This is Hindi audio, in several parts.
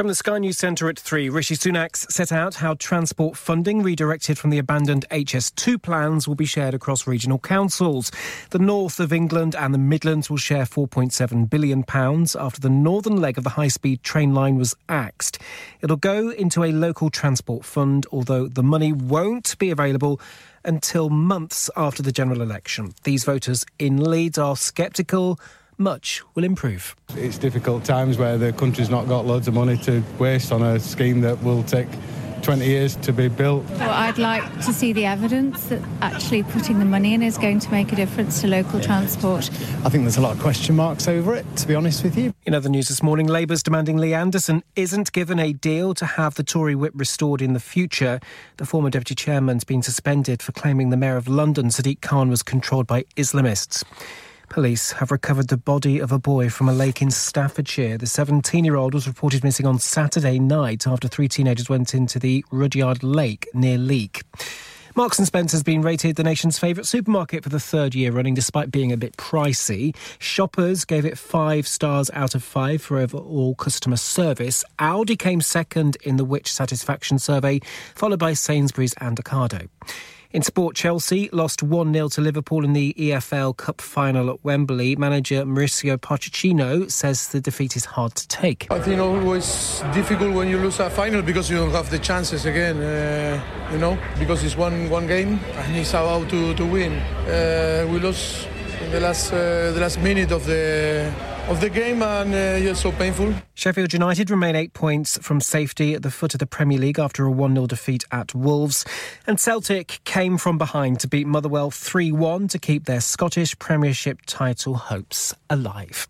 From the Sky News Centre at 3, Rishi Sunak set out how transport funding redirected from the abandoned HS2 plans will be shared across regional councils. The north of England and the Midlands will share £4.7 billion after the northern leg of the high speed train line was axed. It'll go into a local transport fund, although the money won't be available until months after the general election. These voters in Leeds are sceptical much will improve. It's difficult times where the country's not got loads of money to waste on a scheme that will take 20 years to be built. Well, I'd like to see the evidence that actually putting the money in is going to make a difference to local transport. I think there's a lot of question marks over it, to be honest with you. In other news this morning, Labour's demanding Lee Anderson isn't given a deal to have the Tory whip restored in the future. The former deputy chairman's been suspended for claiming the mayor of London, Sadiq Khan, was controlled by Islamists. Police have recovered the body of a boy from a lake in Staffordshire. The 17 year old was reported missing on Saturday night after three teenagers went into the Rudyard Lake near Leek. Marks and Spencer has been rated the nation's favourite supermarket for the third year running, despite being a bit pricey. Shoppers gave it five stars out of five for overall customer service. Aldi came second in the Which Satisfaction survey, followed by Sainsbury's and Ocado. In sport, Chelsea lost 1 0 to Liverpool in the EFL Cup final at Wembley. Manager Mauricio Pochettino says the defeat is hard to take. I think always difficult when you lose a final because you don't have the chances again, uh, you know, because it's one, one game and it's about to, to win. Uh, we lost in the last, uh, the last minute of the of the game and uh, yeah, so painful. Sheffield United remain eight points from safety at the foot of the Premier League after a 1 0 defeat at Wolves. And Celtic came from behind to beat Motherwell 3 1 to keep their Scottish Premiership title hopes alive.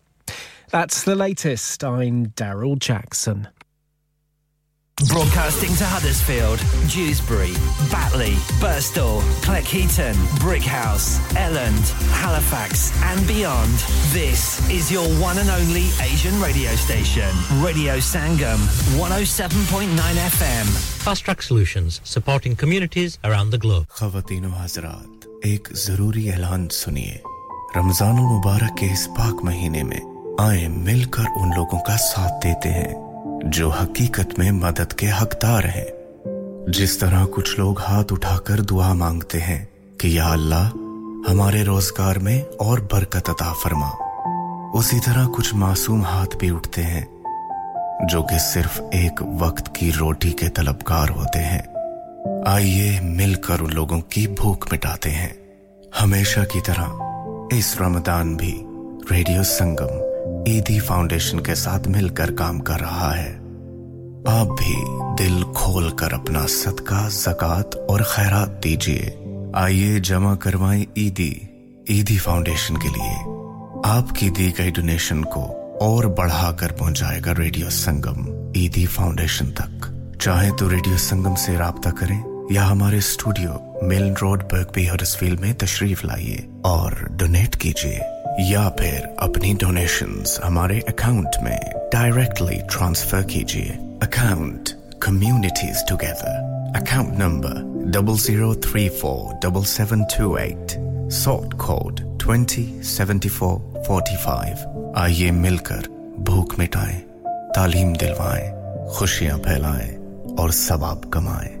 That's the latest. I'm Daryl Jackson. Broadcasting to Huddersfield, Dewsbury, Batley, Burstall, Cleckheaton, Brickhouse, Elland, Halifax, and beyond. This is your one and only Asian radio station, Radio Sangam, 107.9 FM. Fast Track Solutions, supporting communities around the globe. खातिन हजरात एक जरूरी ऐलान सुनिए रमजान मुबारक के इस पाक महीने में आए मिलकर उन लोगों का साथ देते हैं जो हकीकत में मदद के हकदार हैं। जिस तरह कुछ लोग हाथ उठाकर दुआ मांगते हैं कि या अल्लाह, हमारे रोज़गार में और बरकत अता फरमा। उसी तरह कुछ मासूम हाथ भी उठते हैं, जो कि सिर्फ़ एक वक्त की रोटी के तलबकार होते हैं। आइए मिलकर उन लोगों की भूख मिटाते हैं। हमेशा की तरह इस रमदान भी रेडियो संगम। ईदी फाउंडेशन के साथ मिलकर काम कर रहा है। आप भी दिल खोल कर अपना सदका, जक़ात और खैरात दीजिए। आइए जमा करवाएँ ईदी ईदी फाउंडेशन के लिए। आपकी दी गई डोनेशन को और बढ़ाकर पहुंचाएगा रेडियो संगम, ईदी फाउंडेशन तक। चाहे तो रेडियो संगम से रहा करें या हमारे studio Milan road Birkby Huddersfield में तशरीफ़ लाइए और डोनेट कीजिए। या फिर अपनी डोनेशंस हमारे अकाउंट में डायरेक्टली ट्रांसफ़र कीजिए। Account communities together account number double zero three four double seven two eight short code twenty seventy four forty five आइए मिलकर भूख मिटाएँ, तालीम दिलवाएँ, खुशियाँ फैलाएँ और सवाब कमाएँ।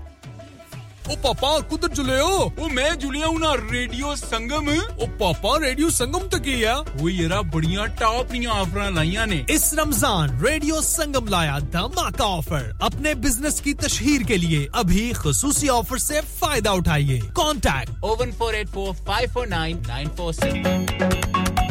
ओ पापा कुदर जुले हो? ओ मैं जुलिया हूँ ना रेडियो संगम। ओ पापा रेडियो संगम तो की है? वो यारा बढ़िया टॉप निया ऑफ़र लाइया ने। इस रमज़ान रेडियो संगम लाया धमाका ऑफ़र। अपने बिज़नेस की तशहीर के लिए अभी खसूसी ऑफ़र से फ़ायदा उठाइए। Contact o one four eight four five four nine nine four six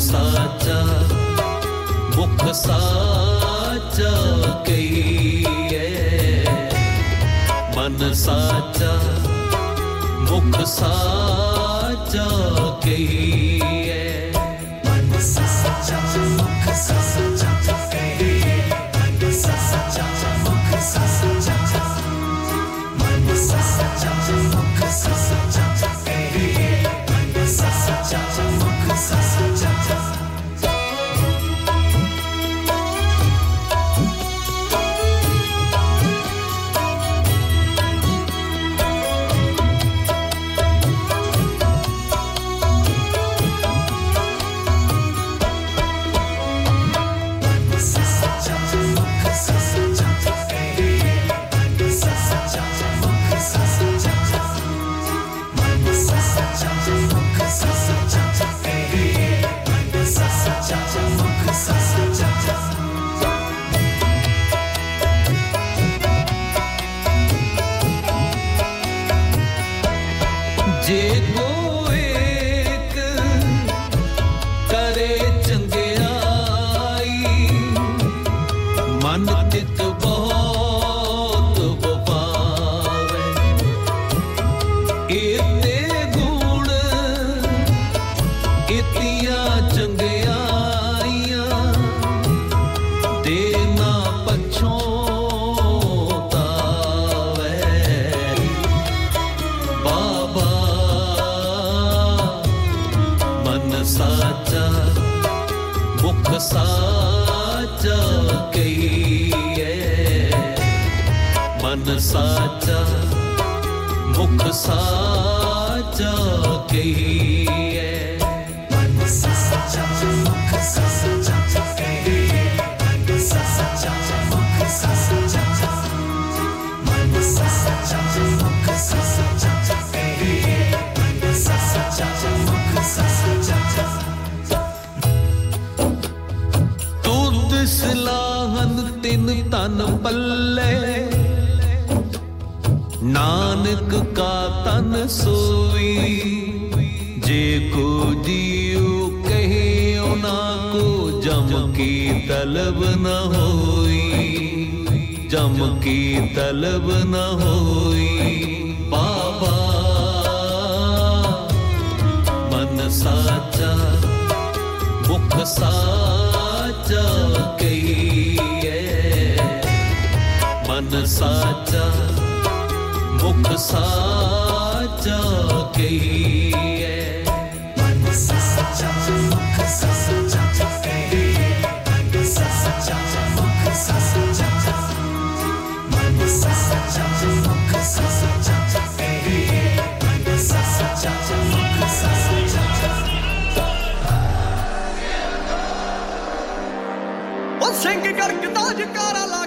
साचा मुख साचा कहिए। मन साचा मुख साचा कहिए। मन साचा मुख साचा। सोई, जे को दियो कहे उना को जम की तलब न होई, जम की तलब न होई। बाबा, मन साचा, मुख साचा कही मन साचा, मुख साचा ਕਰ ਕਿਦਾਂ ਜਕਾਰਾ ਲਾ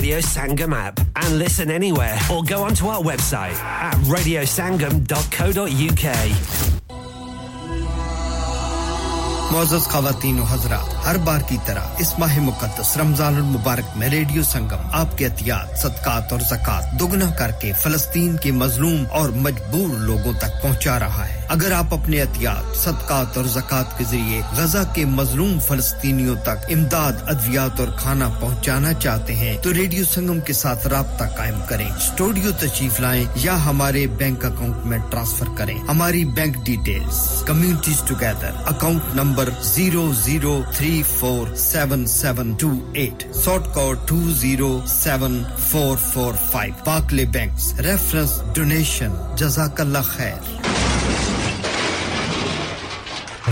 Radio Sangam app and listen anywhere or go onto our website at radiosangam.co.uk. मोजस खातन हजरा हर बार की तरह इस माह मुकदस रमज़ान मुबारक में रेडियो संगम आपके एहतियात सदकात और जक़ात दोगुना करके फलस्तीन के मजलूम और मजबूर लोगों तक पहुँचा रहा है अगर आप अपने एहतियात, सदकात और जक़ात के ज़रिए गजा के मजलूम फलस्तीनियों तक इमदाद, अद्वियात और खाना पहुँचाना चाहते हैं तो रेडियो संगम के साथ रबता कायम करें। स्टूडियो तशीफ लाए या हमारे बैंक अकाउंट में ट्रांसफ़र करें। हमारी bank details, communities together, account number zero zero three four seven seven two eight short code two zero seven four four five. Barclays bank reference, donation जजाकल्ला खैर।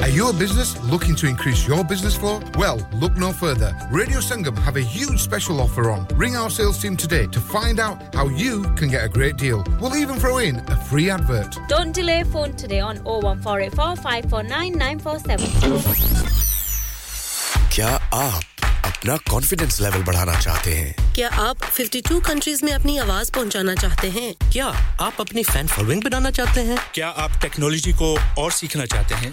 Are you a business looking to increase your business flow? Well, look no further. Radio Sangam have a huge special offer on. Ring our sales team today to find out how you can get a great deal. We'll even throw in a free advert. Don't delay phone today on 01484 549 947. क्या आप अपना कॉन्फिडेंस लेवल बढ़ाना चाहते हैं क्या आप 52 कंट्रीज में अपनी आवाज पहुंचाना चाहते हैं क्या आप अपनी फैन फॉलोइंग बनाना चाहते हैं क्या आप टेक्नोलॉजी को और सीखना चाहते हैं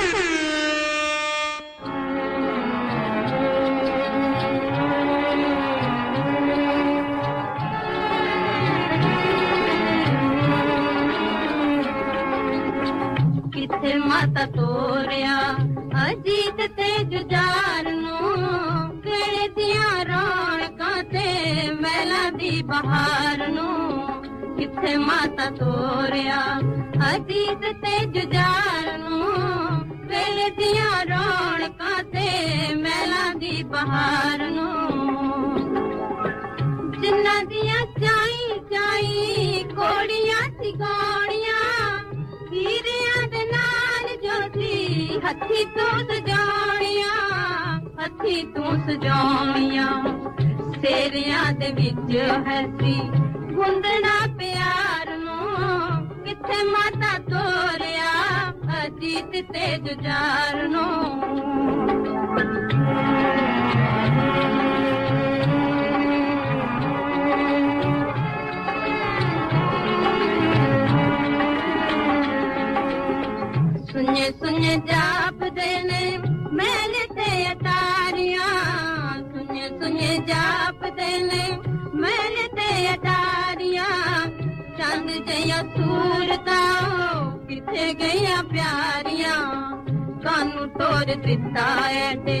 ਕਿੱਥੇ ਮਾਤਾ ਤੋਰਿਆ ਅਜੀਤ ਤੇ ਜੁਜਾਰ ਨੂੰ ਕਿਹੜੇ ਦੀਆਂ ਰੌਣਕਾਂ ਤੇ ਮੈਲਾ ਦੀ ਬਹਾਰ ਨੂੰ ਕਿੱਥੇ ਮਾਤਾ ਤੋਰਿਆ ਅਜੀਤ ਤੇ ਜੁਜਾਰ ਨੂੰ ਕਿਹੜੇ ਦੀਆਂ ਰੌਣਕਾਂ ਤੇ ਮੈਲਾ ਦੀ ਬਹਾਰ ਨੂੰ ਜਿੰਨਾਂ ਦੀਆਂ ਚਾਈ ਚਾਈ ਕੋੜੀਆਂ ਸੀ ਗਾਣੀਆਂ ਹੀਰਿਆਂ ਦੇ ਨਾਲ ਜੋਤੀ ਹੱਥੀ ਤੂੰ ਸਜਾਉਣੀਆਂ ਹੱਥੀ ਤੂੰ ਸਜਾਉਣੀਆਂ ਸੇਰਿਆਂ ਦੇ ਵਿੱਚ ਹੈ ਸੀ ਗੁੰਦਣਾ ਪਿਆਰ ਨੂੰ ਕਿੱਥੇ ਮਾਤਾ ਤੋਰਿਆ ਅਜੀਤ ਤੇ ਜੁਜਾਰ ਨੂੰ सुने सुने जाप देने मेले से अटारिया। सुने सुने जाप देने मेले से चंद जया सूरता, किथे गया प्यारिया। कानू तोर दिता ऐटे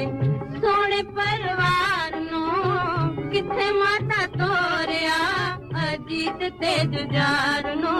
सोने परिवार नो। किथे माता तोरिया अजीत ते जुजार नो।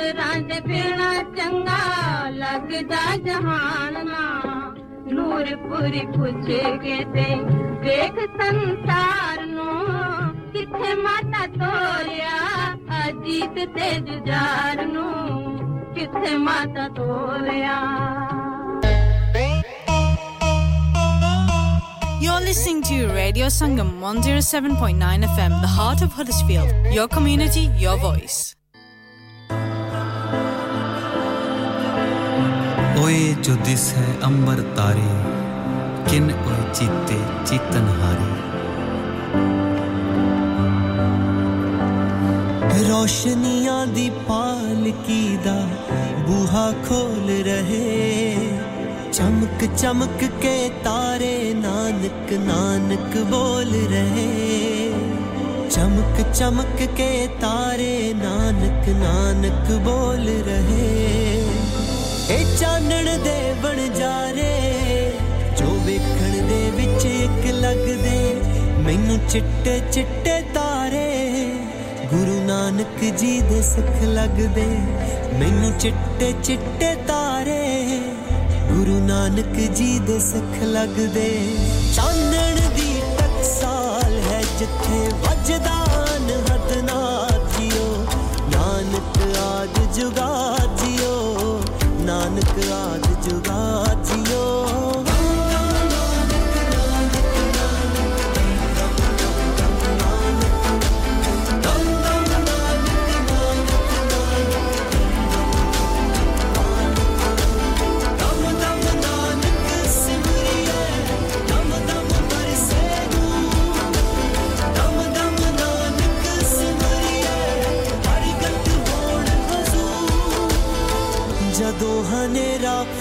ਵਿਛੋੜੇ ਜਲ ਜਾਣਾ ਪੁੱਤਰਾਂ ਦੇ ਬਿਨਾ ਚੰਗਾ ਲੱਗਦਾ ਜਹਾਨ ਨਾ ਨੂਰਪੁਰੀ ਪੁੱਛੇ ਤੇ ਵੇਖ ਸੰਸਾਰ ਨੂੰ ਕਿੱਥੇ ਮਾਤਾ ਤੋਰਿਆ ਅਜੀਤ ਤੇ ਜੁਝਾਰ ਨੂੰ ਕਿੱਥੇ ਮਾਤਾ ਤੋਰਿਆ You're listening to Radio Sangam 107.9 FM, the heart of Huddersfield. Your community, your voice. ओए जो दिस है अंबर तारे, किन ओए चीते चीतन हारे। रोशनियाँ दी पालकी दा, बूहा खोल रहे। चमक चमक के तारे नानक नानक बोल रहे। चमक चमक के तारे नानक नानक बोल रहे। ਇਹ ਚਾਨਣ ਦੇ ਬਣ ਜਾਰੇ ਜੋ ਵੇਖਣ ਦੇ ਵਿੱਚ ਇੱਕ ਲੱਗਦੇ, ਮੈਨੂੰ ਚਿੱਟੇ ਚਿੱਟੇ ਤਾਰੇ। ਗੁਰੂ ਨਾਨਕ ਜੀ ਦੇ ਸਿੱਖ ਲੱਗਦੇ, ਮੈਨੂੰ ਚਿੱਟੇ ਚਿੱਟੇ ਤਾਰੇ। ਗੁਰੂ ਨਾਨਕ ਜੀ ਦੇ ਸਿੱਖ ਲੱਗਦੇ। ਚਾਨਣ ਦੀ ਟਕਸਾਲ ਹੈ ਜਿੱਥੇ ਵੱਜਦਾ ਨਹਤ ਨਾ ਜਿਓ। ਨਾਨਕ ਆਦ ਜੁਗਾ ਜਿਓ। ஜானுக்கு ஆது ஜுகான்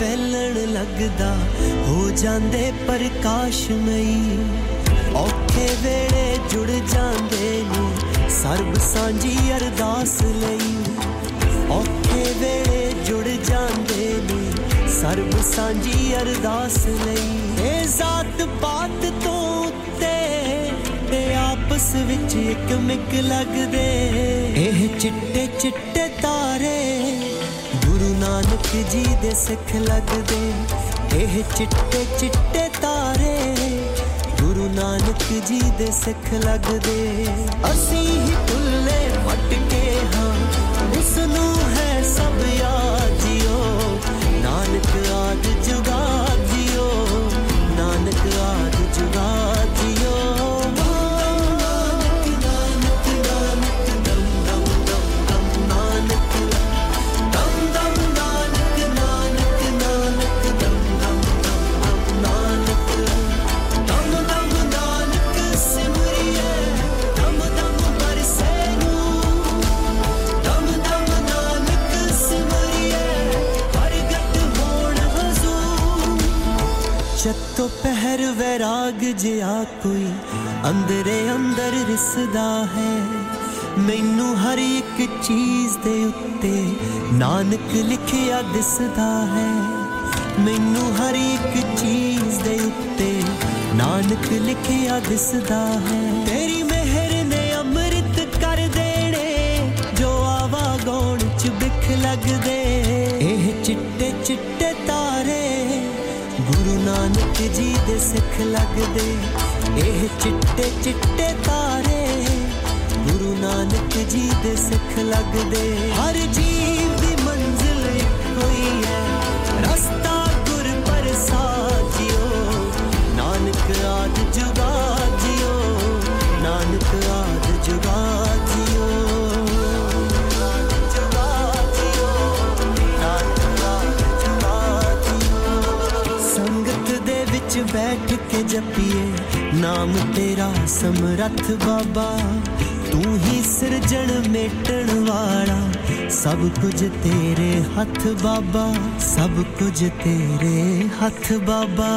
ਫੈਲਣ ਲੱਗਦਾ, ਹੋ ਜਾਂਦੇ ਪ੍ਰਕਾਸ਼ਮਈ ਔਖੇ ਵੇਲੇ ਜੁੜ ਜਾਂਦੇ ਨੇ, ਸਰਬ ਸਾਂਝੀ ਅਰਦਾਸ ਲਈ। ਔਖੇ ਵੇਲੇ ਜੁੜ ਜਾਂਦੇ ਨੇ, ਸਰਬ ਸਾਂਝੀ ਅਰਦਾਸ ਲਈ। ਇਹ ਜ਼ਾਤ ਪਾਤ ਤੋਂ ਉੱਤੇ ਤੇ ਆਪਸ ਵਿੱਚ ਇੱਕ ਮਿਕ ਲੱਗਦੇ। ਇਹ ਚਿੱਟੇ ਚਿੱਟੇ ਨਾਨਕ ਜੀ ਦੇ ਸਿੱਖ ਲੱਗਦੇ, ਇਹ ਚਿੱਟੇ ਚਿੱਟੇ ਤਾਰੇ ਗੁਰੂ ਨਾਨਕ ਜੀ ਦੇ ਸਿੱਖ ਲੱਗਦੇ। ਅਸੀਂ ਹੀ ਭੁੱਲੇ ਚੱਤੋ ਪਹਿਰ ਵੈਰਾਗ ਜਿਆ ਕੋਈ ਅੰਦਰੇ ਅੰਦਰ ਰਿਸਦਾ ਹੈ। ਮੈਨੂੰ ਹਰ ਇੱਕ ਚੀਜ਼ ਦੇ ਉੱਤੇ ਨਾਨਕ ਲਿਖਿਆ ਦਿਸਦਾ ਹੈ। ਮੈਨੂੰ ਹਰ ਇੱਕ ਚੀਜ਼ ਦੇ ਉੱਤੇ ਨਾਨਕ ਲਿਖਿਆ ਦਿਸਦਾ ਹੈ। ਤੇਰੀ ਮਿਹਰ ਨੇ ਅੰਮ੍ਰਿਤ ਕਰ ਦੇਣੇ, ਜੋ ਆਵਾ ਗਾਉਣ ਚ ਬਿਖ ਲੱਗਦੇ ਨਾਨਕ ਜੀ ਦੇ ਸਿੱਖ ਲੱਗਦੇ ਇਹ ਚਿੱਟੇ ਚਿੱਟੇ ਤਾਰੇ ਗੁਰੂ ਨਾਨਕ ਜੀ ਦੇ ਸਿੱਖ ਲੱਗਦੇ ਹਰ ਜੀਵ ਦੀ ਮੰਜ਼ਿਲ ਇੱਕੋ ਹੀ ਹੈ ਰਸਤਾ ਗੁਰ ਪ੍ਰਸਾਦਿਓ ਨਾਨਕ ਆਦ ਜੁਗਾ जपिए, नाम तेरा समरथ बाबा। तू ही सृजन मेटण वाला, सब कुछ तेरे हथ बाबा। सब कुछ तेरे हथ बाबा।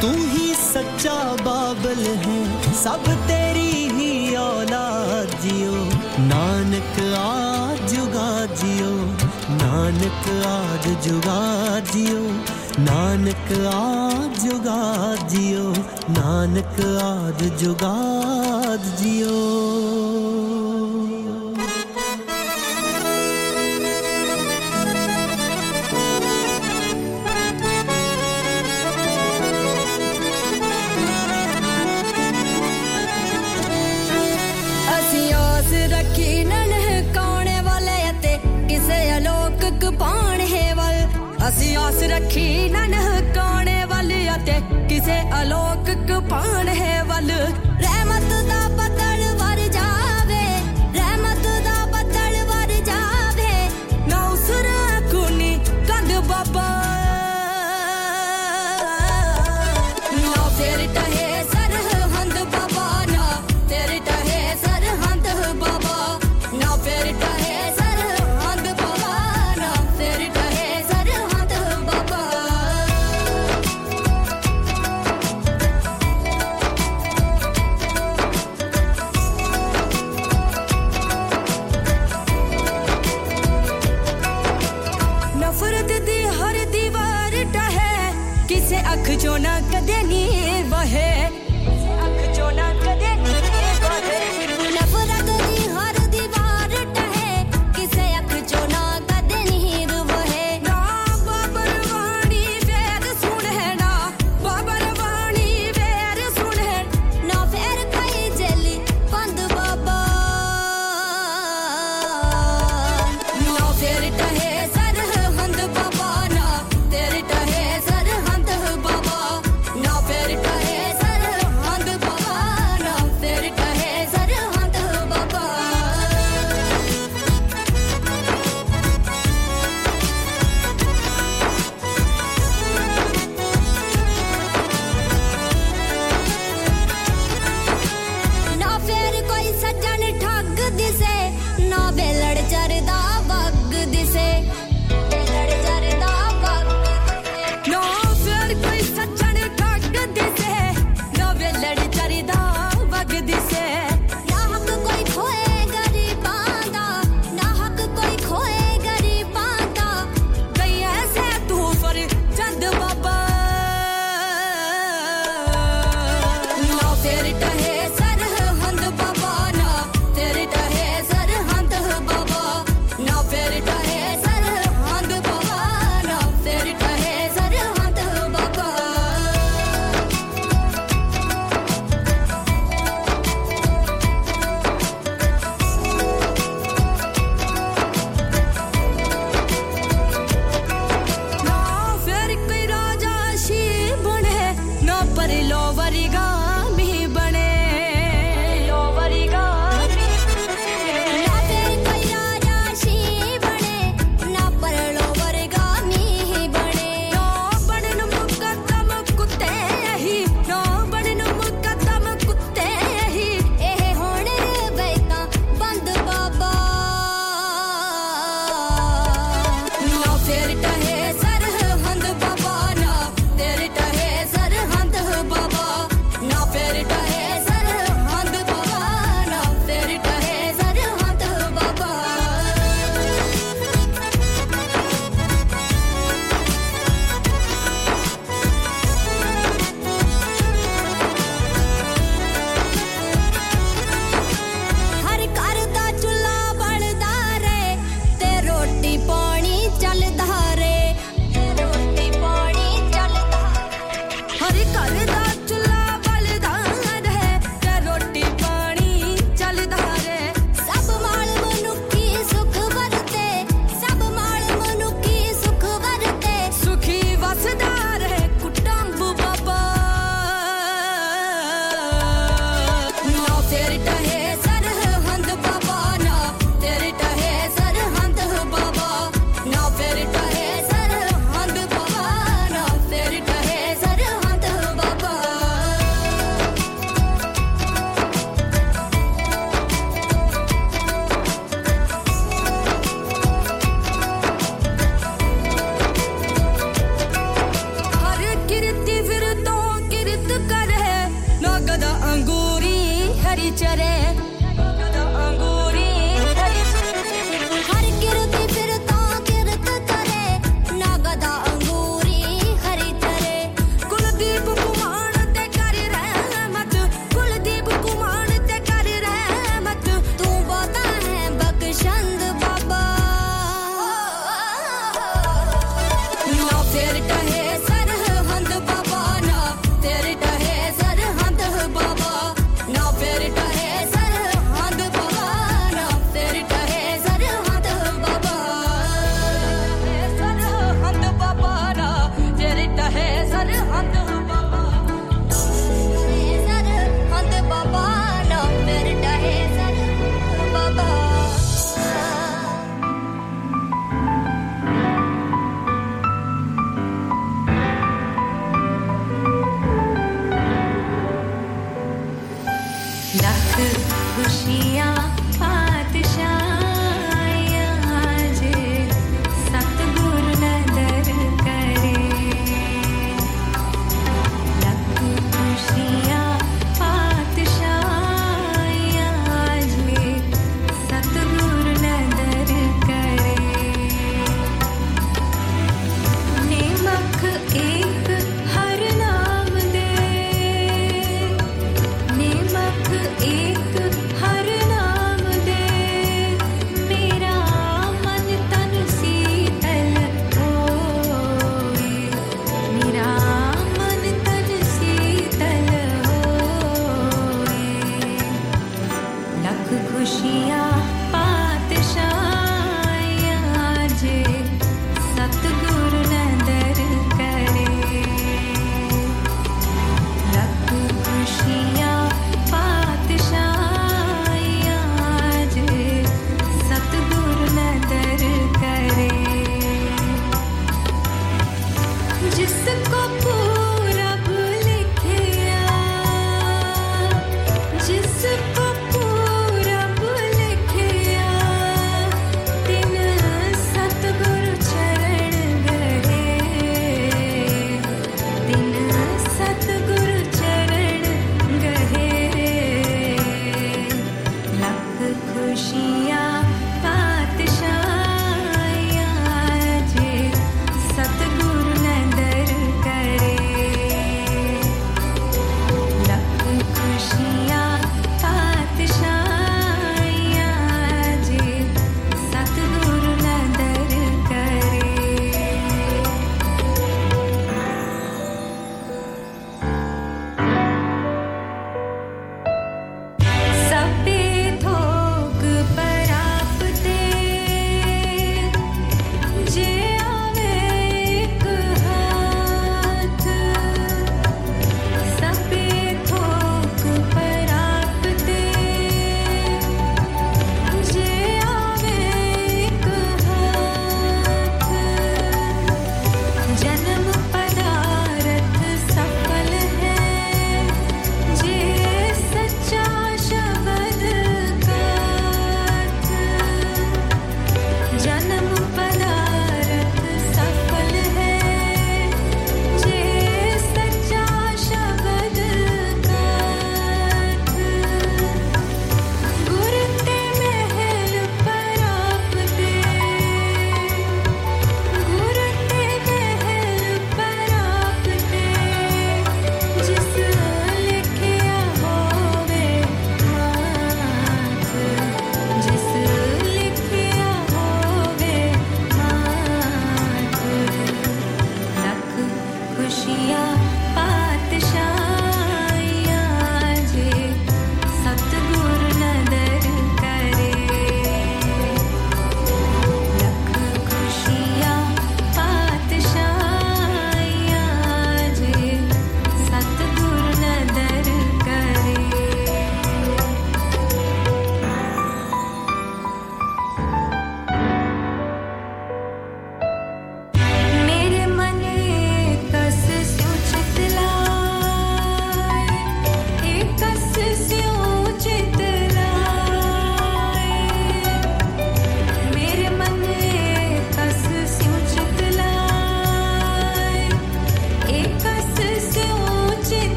तू ही सच्चा बाबल है, सब तेरी ही औलाद जियो। नानक आज जुगा जियो, नानक आज जुगा जियो। नानक आज जुगा जियो नानक आज जुगा जियो। ਅੱਖੀ ਨਾ ਨਹ ਕਾਣੇ ਵੱਲ ਅਤੇ ਕਿਸੇ ਅਲੌਕਿਕ ਪਾਣ ਹੈ ਵੱਲ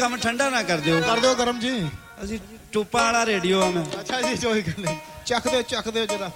ਕੰਮ ਠੰਡਾ ਨਾ ਕਰ ਦਿਓ ਕਰ ਦਿਓ ਗਰਮ ਜੀ ਅਸੀਂ ਟੂਪਾਂ ਵਾਲਾ ਰੇਡੀਓ ਆ ਮੈਂ ਅੱਛਾ ਜੀ ਕੋਈ ਗੱਲ ਨਹੀਂ ਚੱਕ ਦਿਓ ਚੱਕ ਦਿਓ ਜਰਾ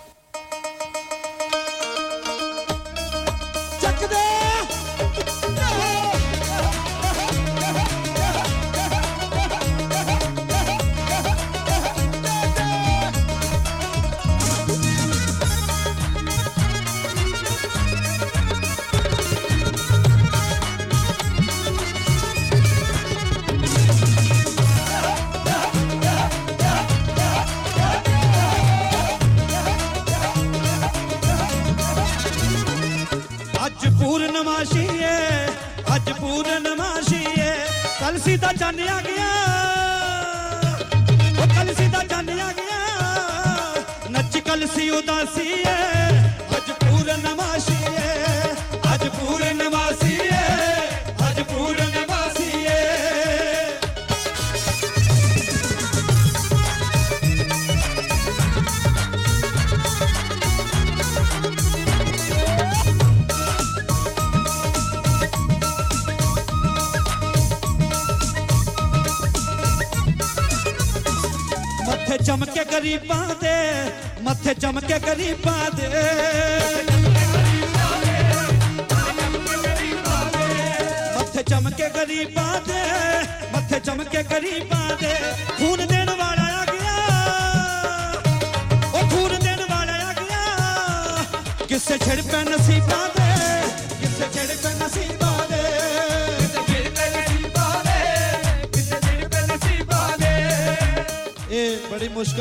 Messias.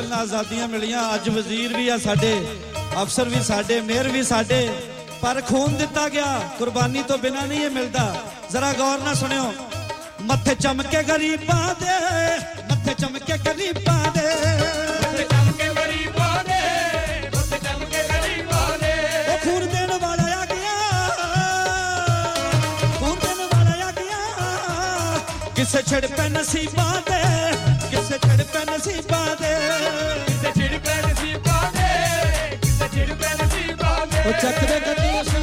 ਨਾਲ ਆਜ਼ਾਦੀਆਂ ਮਿਲੀਆਂ। ਅੱਜ ਵਜ਼ੀਰ ਵੀ ਆ ਸਾਡੇ ਅਫਸਰ ਵੀ ਸਾਡੇ ਮੇਅਰ ਵੀ ਸਾਡੇ। ਪਰ ਖੂਨ ਦਿੱਤਾ ਗਿਆ। ਕੁਰਬਾਨੀ ਤੋਂ ਬਿਨਾ ਨਹੀਂ ਇਹ ਮਿਲਦਾ। ਜ਼ਰਾ ਗੌਰ ਨਾਲ ਸੁਣਿਓ। ਮੱਥੇ ਚਮਕੇ ਗਰੀਬਾਂ ਦੇ ਮੱਥੇ ਚਮਕੇ ਗਰੀਬਾਂ ਦੇ। ਮੱਥੇ ਚਮਕੇ ਗਰੀਬਾਂ ਦੇ ਮੱਥੇ ਚਮਕੇ ਗਰੀਬਾਂ ਦੇ। ਉਹ ਖੂਨ ਦੇਣ ਵਾਲਾ ਆ ਗਿਆ। ਖੂਨ ਦੇਣ ਵਾਲਾ ਆ ਗਿਆ। ਕਿਸੇ ਛੜ ਪੈ ਨਸੀਬਾਂ ਦੇ ਨਸੀਬਾਂ ਦੇ। ਕਿਸੇ ਛੜ ਪੈ ਨਸੀਬਾਂ ਦੇ ਕਿਸੇ ਛੜ ਪੈ ਨਸੀਬਾਂ ਦੇ। ਉਹ ਚੱਕ ਦੇ ਗੱਡੀ ਜੰਜੂ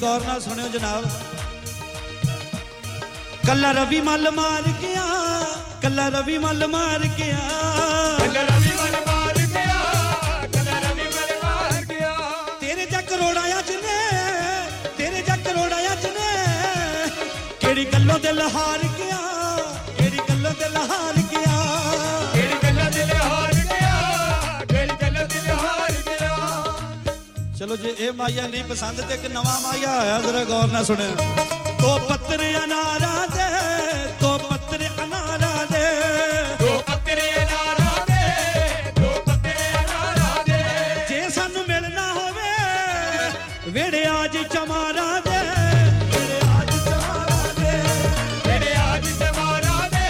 ਗੌਰ ਨਾਲ ਸੁਣਿਓ ਜਨਾਬ। ਕੱਲਾ ਰਵੀ ਮੱਲ ਮਾਰ ਗਿਆ ਕੱਲਾ ਰਵੀ ਮੱਲ ਮਾਰ ਗਿਆ ਕੱਲਾ ਰਵੀ ਮੱਲ ਮਾਰ ਗਿਆ ਕੱਲਾ ਰਵੀ ਮੱਲ ਮਾਰ ਗਿਆ ਤੇਰੇ ਜਾ ਕਰੋੜਾ ਅੱਜ ਨੇ ਤੇਰੇ ਜਾ ਕਰੋੜਾ ਅੱਜ ਨੇ ਕਿਹੜੀ ਗੱਲੋਂ ਦਿਲ ਹਾਰ ਚਲੋ ਜੇ ਇਹ ਮਾਇਆ ਨਹੀਂ ਪਸੰਦ ਤੇ ਇੱਕ ਨਵਾਂ ਮਾਇਆ ਆਇਆ ਜ਼ਰਾ ਗੌਰ ਨਾਲ ਸੁਣਿਆ ਤੋ ਪੱਤਰ ਅਨਾਰਾ ਦੇ ਤੋ ਪੱਤਰ ਅਨਾਰਾ ਦੇ। ਦੋ ਪੱਤਰੇ ਅਨਾਰਾ ਦੇ ਦੋ ਪੱਤਰੇ ਅਨਾਰਾ ਦੇ। ਜੇ ਸਾਨੂੰ ਮਿਲਣਾ ਹੋਵੇ ਵੇੜੇ ਆਜ ਚਮਾਰਾ ਦੇ। ਵੇੜੇ ਆਜ ਚਮਾਰਾ ਦੇ ਵੇੜੇ ਆਜ ਚਮਾਰਾ ਦੇ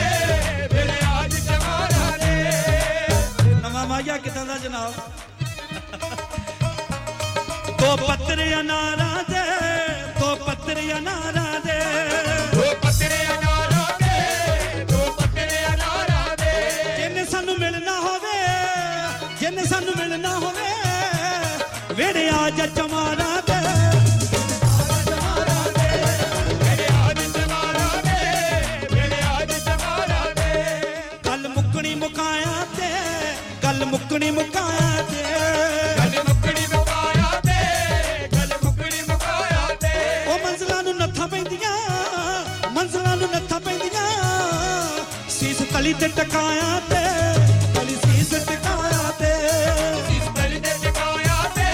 ਵੇੜੇ ਆਜ ਚਮਾਰਾ ਦੇ। ਨਵਾਂ ਮਾਇਆ ਕਿਦਾਂ ਦਾ ਜਨਾਬ? दो पत्र अनारा तो दो। पत्र अनारा ਟਕਾਇਆ ਤੇ ਤਲੀ ਸੀਸ ਟਕਾਇਆ ਤੇ। ਸੀਸ ਤਲੀ ਤੇ ਟਕਾਇਆ ਤੇ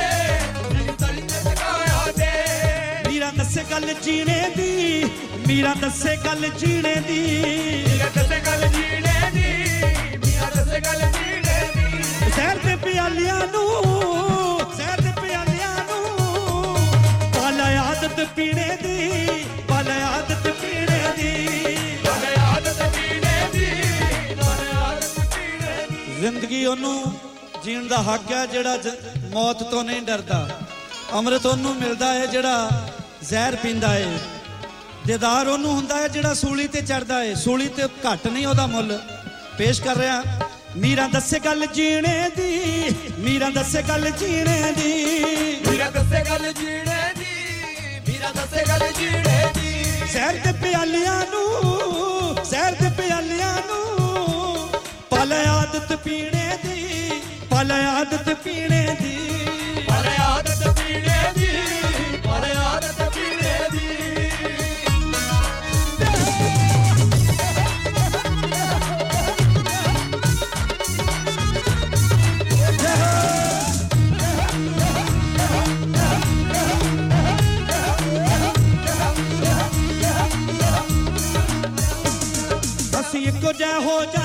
ਸੀਸ ਤਲੀ ਤੇ ਟਕਾਇਆ ਤੇ ਮੀਰਾ ਦੱਸੇ ਗੱਲ ਜੀਣੇ ਦੀ ਮੀਰਾ ਦੱਸੇ ਗੱਲ ਜੀਣੇ ਦੀ। ਮੀਰਾ ਦੱਸੇ ਗੱਲ ਜੀਣੇ ਦੀ। ਮੀਰਾ ਦੱਸੇ ਗੱਲ ਜੀਣੇ ਦੀ ਜ਼ਹਿਰ ਦੇ ਪਿਆਲਿਆਂ ਨੂੰ ਜ਼ਿੰਦਗੀ ਉਹਨੂੰ ਜੀਣ ਦਾ ਹੱਕ ਹੈ ਜਿਹੜਾ ਮੌਤ ਤੋਂ ਨਹੀਂ ਡਰਦਾ। ਅੰਮ੍ਰਿਤ ਉਹਨੂੰ ਮਿਲਦਾ ਹੈ ਜਿਹੜਾ ਜ਼ਹਿਰ ਪੀਂਦਾ ਹੈ। ਦੇਦਾਰ ਉਹਨੂੰ ਹੁੰਦਾ ਹੈ ਜਿਹੜਾ ਸੂਲੀ ਤੇ ਚੜਦਾ ਹੈ। ਸੂਲੀ ਤੇ ਘੱਟ ਨਹੀਂ ਉਹਦਾ ਮੁੱਲ। ਪੇਸ਼ ਕਰ ਰਿਹਾ ਮੀਰਾ ਦੱਸੇ ਗੱਲ ਜੀਣੇ ਦੀ ਮੀਰਾ ਦੱਸੇ ਗੱਲ ਜੀਣੇ ਦੀ। ਮੀਰਾ ਦੱਸੇ ਗੱਲ ਜੀਣੇ ਦੀ ਮੀਰਾ ਦੱਸੇ ਗੱਲ ਜੀਣੇ ਦੀ। ਜ਼ਹਿਰ ਦੇ ਪਿਆਲਿਆਂ ਨੂੰ ਜ਼ਹਿਰ ਦੇ ਪਿਆਲਿਆਂ ਨੂੰ पल आदत पीने दी पल आदत पीने दी। आदत पीने आदत पीने दी। जय हो जा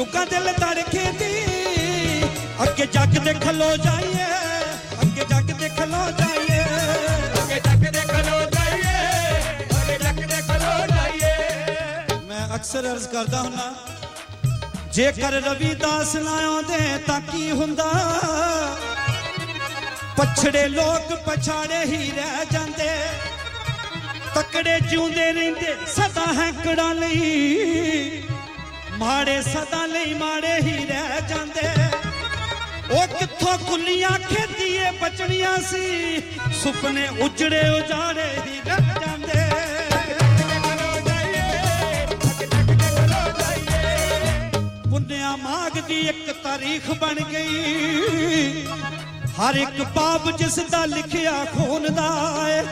ਯੁੱਗਾਂ ਦੇ ਲਤਾੜੇ ਖੇਦੀ ਅੱਗੇ ਜੱਗ ਦੇ ਖਲੋ ਜਾਈਏ, ਅੱਗੇ ਜੱਗ ਦੇ ਖਲੋ ਜਾਈਏ। ਅੱਗੇ ਜੱਗ ਦੇ ਖਲੋ ਜਾਈਏ, ਅੱਗੇ ਜੱਗ ਦੇ ਖਲੋ ਜਾਈਏ। ਮੈਂ ਅਕਸਰ ਅਰਜ਼ ਕਰਦਾ ਹੁੰਨਾ ਜੇਕਰ ਰਵੀਦਾਸ ਨਾ ਆਉਂਦੇ ਤਾਂ ਕੀ ਹੁੰਦਾ? ਪਛੜੇ ਲੋਕ ਪਛਾੜੇ ਹੀ ਰਹਿ ਜਾਂਦੇ। ਤਕੜੇ ਜਿਉਂਦੇ ਰਹਿੰਦੇ ਸਦਾ ਹੈਂਕੜਾਂ ਲਈ। ਮਾੜੇ ਸਦਾ ਲਈ ਮਾੜੇ ਹੀ ਰਹਿ ਜਾਂਦੇ। ਉਹ ਕਿੱਥੋਂ ਕੁੱਲੀਆਂ ਖੇਦੀਏ ਬਚਣੀਆਂ ਸੀ? ਸੁਪਨੇ ਉਜੜੇ ਉਜਾੜੇ ਹੀ ਰਹਿ ਜਾਂਦੇ। ਪੁੰਨਿਆ ਮਾਗ ਦੀ ਇੱਕ ਤਾਰੀਖ ਬਣ ਗਈ। ਹਰ ਇੱਕ ਪਾਪ ਜਿਸ ਦਾ ਲਿਖਿਆ ਖੂਨ ਦਾ ਏ।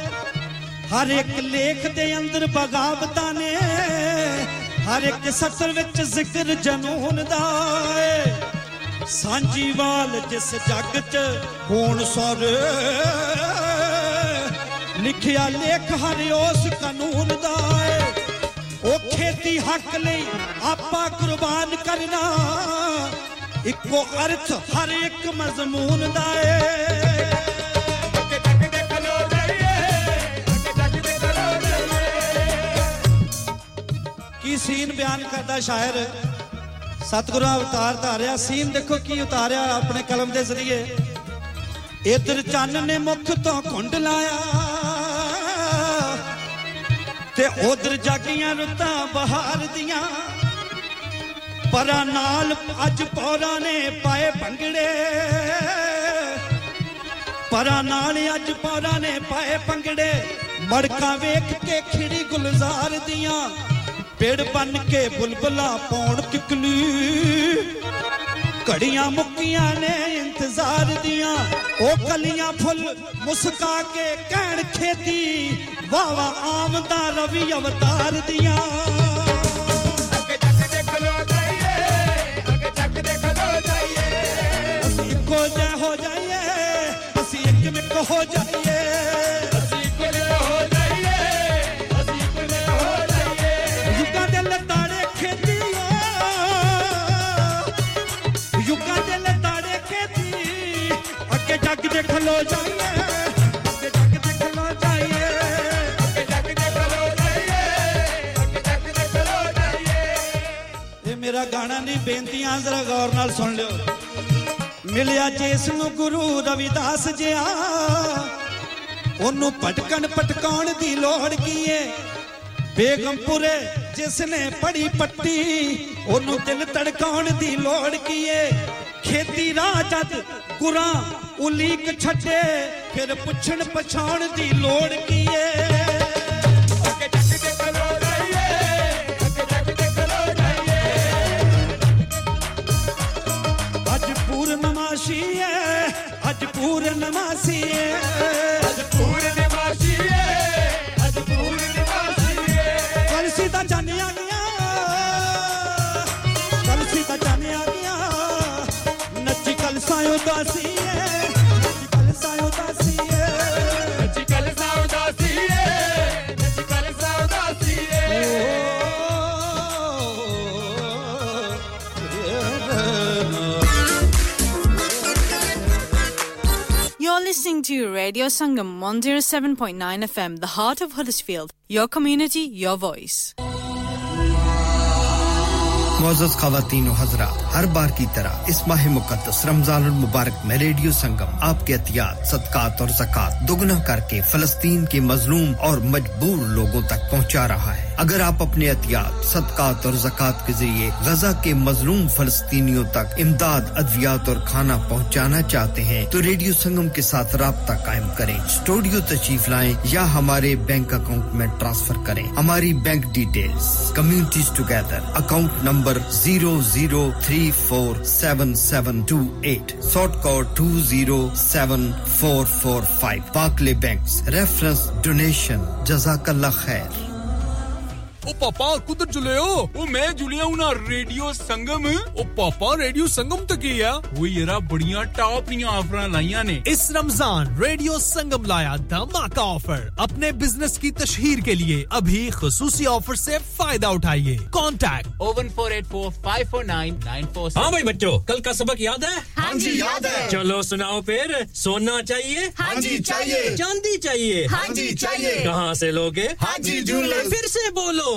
ਹਰ ਇੱਕ ਲੇਖ ਦੇ ਅੰਦਰ ਬਗਾਵਤਾਂ ਨੇ। ਹਰ ਇੱਕ ਸਤਰ ਵਿੱਚ ਜ਼ਿਕਰ ਜਨੂਨ ਦਾ ਏ। ਸਾਂਝੀਵਾਲ ਜਿਸ ਜੱਗ 'ਚ ਹੋਣ ਸਾਰੇ ਲਿਖਿਆ ਲੇਖ ਹਰ ਉਸ ਕਾਨੂੰਨ ਦਾ ਏ। ਉਹ ਖੇਤੀ ਹੱਕ ਲਈ ਆਪਾ ਕੁਰਬਾਨ ਕਰਨਾ। ਇੱਕੋ ਅਰਥ ਹਰ ਇੱਕ ਮਜ਼ਮੂਨ ਦਾ ਏ। ਸੀਨ ਬਿਆਨ ਕਰਦਾ ਸ਼ਾਇਰ। ਸਤਿਗੁਰਾਂ ਅਵਤਾਰ ਧਾਰਿਆ, ਸੀਨ ਦੇਖੋ ਕੀ ਉਤਾਰਿਆ ਆਪਣੇ ਕਲਮ ਦੇ ਜ਼ਰੀਏ। ਇਧਰ ਚੰਨ ਨੇ ਮੁਖ ਤੋਂ ਘੁੰਡ ਲਾਇਆ ਤੇ ਉਧਰ ਜਾਗੀਆਂ ਰੁੱਤਾਂ ਬਹਾਰ ਦੀਆਂ। ਪਰਾਂ ਨਾਲ ਅੱਜ ਪੌਰਾਂ ਨੇ ਪਾਏ ਭੰਗੜੇ। ਪਰਾਂ ਨਾਲ ਅੱਜ ਪੌਰਾਂ ਨੇ ਪਾਏ ਭੰਗੜੇ। ਮੜਕਾਂ ਵੇਖ ਕੇ ਖਿੜੀ ਗੁਲਜ਼ਾਰ ਦੀਆਂ। ਪੇੜ ਬਨ ਕੇ ਬੁਲਬੁਲਾ ਪੌਣ ਕਿਕਲੀ ਘੜੀਆਂ ਮੁੱਕੀਆਂ ਨੇ ਇੰਤਜ਼ਾਰ ਦੀਆਂ, ਉਹ ਕਲੀਆਂ ਫੁੱਲ ਮੁਸਕਾ ਕੇ ਕਹਿਣ ਖੇਤੀ। ਵਾਵਾ ਆਮਦਾ ਰਵੀ ਅਵਤਾਰ ਦੀਆਂ। ਗਾਣਾ ਨਹੀਂ ਬੇਨਤੀਆਂ ਜ਼ਰਾ ਗੌਰ ਨਾਲ ਸੁਣ ਲਿਓ। ਮਿਲਿਆ ਜਿਸ ਨੂੰ ਗੁਰੂ ਰਵਿਦਾਸ ਜਿਆ ਉਹਨੂੰ ਭਟਕਣ ਪਟਕਾਉਣ ਦੀ ਲੋੜ ਕੀ ਏ? ਬੇਗਮਪੁਰੇ ਜਿਸ ਨੇ ਪੜੀ ਪੱਟੀ, ਉਹਨੂੰ ਦਿਲ ਧੜਕਾਉਣ ਦੀ ਲੋੜ ਕੀ ਏ? ਖੇਤੀ ਰਾਹ ਜਦ ਗੁਰਾਂ ਉਲੀਕ ਛੱਡੇ, ਫਿਰ ਪੁੱਛਣ ਪਛਾਣ ਦੀ ਲੋੜ ਕੀ ਏ? Radio Sangam 107.9 FM, the heart of Huddersfield. Your community, your voice. Mozas kavatino Hazrat. हर बार की तरह इस माह मुकदस रमज़ान मुबारक में रेडियो संगम, आपके एहतियात, सदकात और जक़ात दोगुना करके फलस्तीन के मजलूम और मजबूर लोगों तक पहुँचा रहा है। अगर आप अपने एहतियात, सदकात और जक़ात के ज़रिए गजा के मजलूम फलस्तीनियों तक इमदाद, अद्वियात और खाना पहुंचाना चाहते हैं तो रेडियो संगम के साथ रबता कायम करें। स्टूडियो तशरीफ़ लाएँ या हमारे बैंक अकाउंट में ट्रांसफ़र करें। हमारी bank details, communities together, account number zero zero three four seven seven two eight short code two zero seven four four five Barclays bank reference donation जजाकल्ला खैर ओ पापा कुछ जुले हो। ओ मैं जुलिया हूँ ना रेडियो संगम। ओ पापा रेडियो संगम तो किया है? वो येरा बढ़िया टॉप निया ऑफ़र लाइया ने। इस रमज़ान रेडियो संगम लाया धमाका ऑफ़र अपने बिज़नेस की तशहीर के लिए अभी खसूसी ऑफ़र से फ़ायदा उठाइए। Contact o one four eight four five four nine nine four हाँ भाई बच्चों कल का सबक याद है? हाँ जी हाँ याद है। चलो सुनाओ फिर सोना चाहिए? हाँ जी हाँ चाहिए। चांदी हाँ चाहिए? हाँ जी चाहिए। कहाँ से लोगे? हाँ जी फिर से बोलो।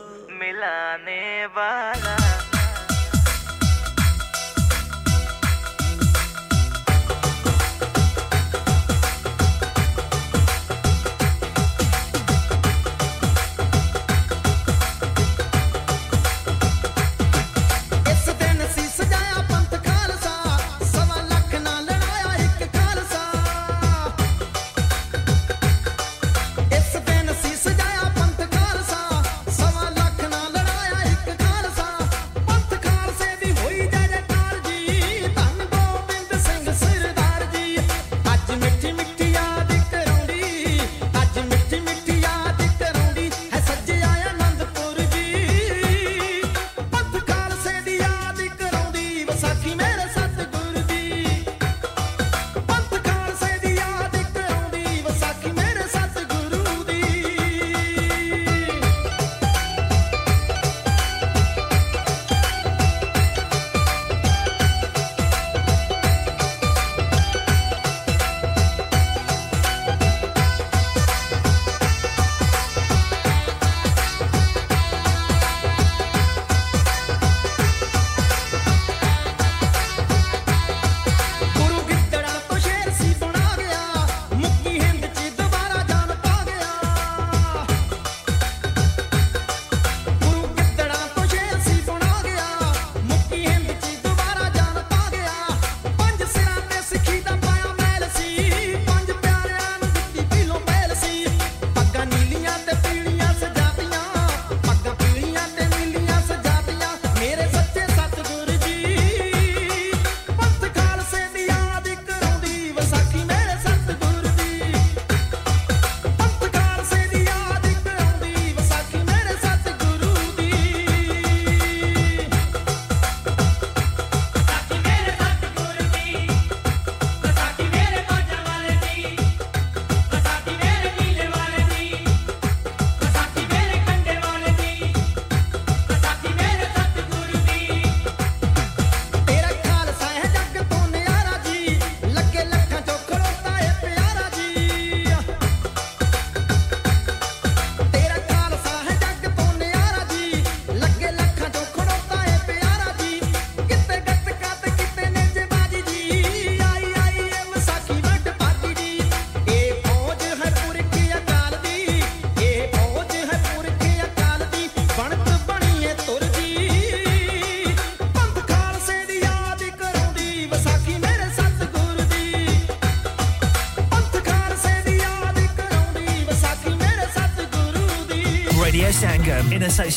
मिलाने वाला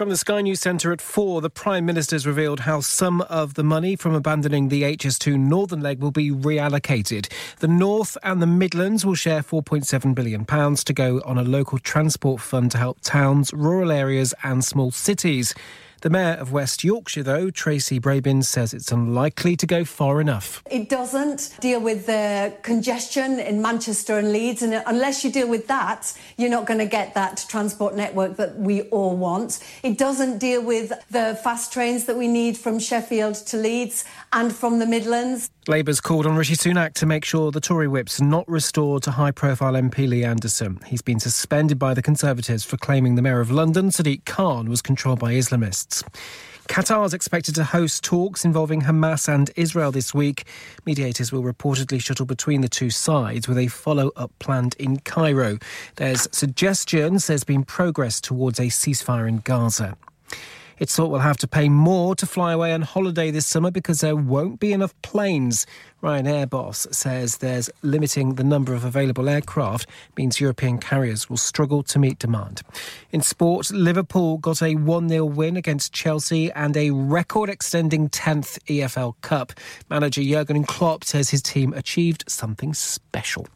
From the Sky News Centre at 4, the Prime Minister's revealed how some of the money from abandoning the HS2 Northern leg will be reallocated. The North and the Midlands will share £4.7 billion to go on a local transport fund to help towns, rural areas, and small cities. The Mayor of West Yorkshire, though, Tracy Brabin, says it's unlikely to go far enough. It doesn't deal with the congestion in Manchester and Leeds, and unless you deal with that, you're not going to get that transport network that we all want. It doesn't deal with the fast trains that we need from Sheffield to Leeds and from the Midlands. Labour's called on Rishi Sunak to make sure the Tory whip's not restored to high profile MP Lee Anderson. He's been suspended by the Conservatives for claiming the Mayor of London, Sadiq Khan, was controlled by Islamists. Qatar is expected to host talks involving Hamas and Israel this week. Mediators will reportedly shuttle between the two sides with a follow up planned in Cairo. There's suggestions there's been progress towards a ceasefire in Gaza. It's thought we'll have to pay more to fly away on holiday this summer because there won't be enough planes. Ryanair boss says there's limiting the number of available aircraft means European carriers will struggle to meet demand. In sport, Liverpool got a 1-0 win against Chelsea and a record-extending 10th EFL Cup. Manager Jurgen Klopp says his team achieved something special.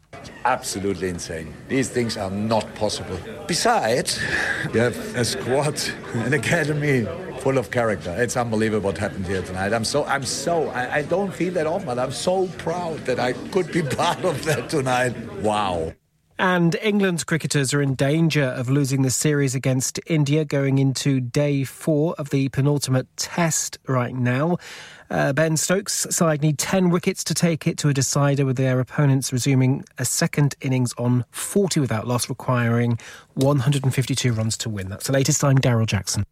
Absolutely insane. These things are not possible. Besides, you have a squad, an academy full of character. It's unbelievable what happened here tonight. I'm so, I'm so, I, I don't feel that often, but I'm so proud that I could be part of that tonight. Wow. And England's cricketers are in danger of losing the series against India going into day four of the penultimate test right now. Uh, ben Stokes' side need 10 wickets to take it to a decider, with their opponents resuming a second innings on 40 without loss, requiring 152 runs to win. That's the latest. I'm Daryl Jackson.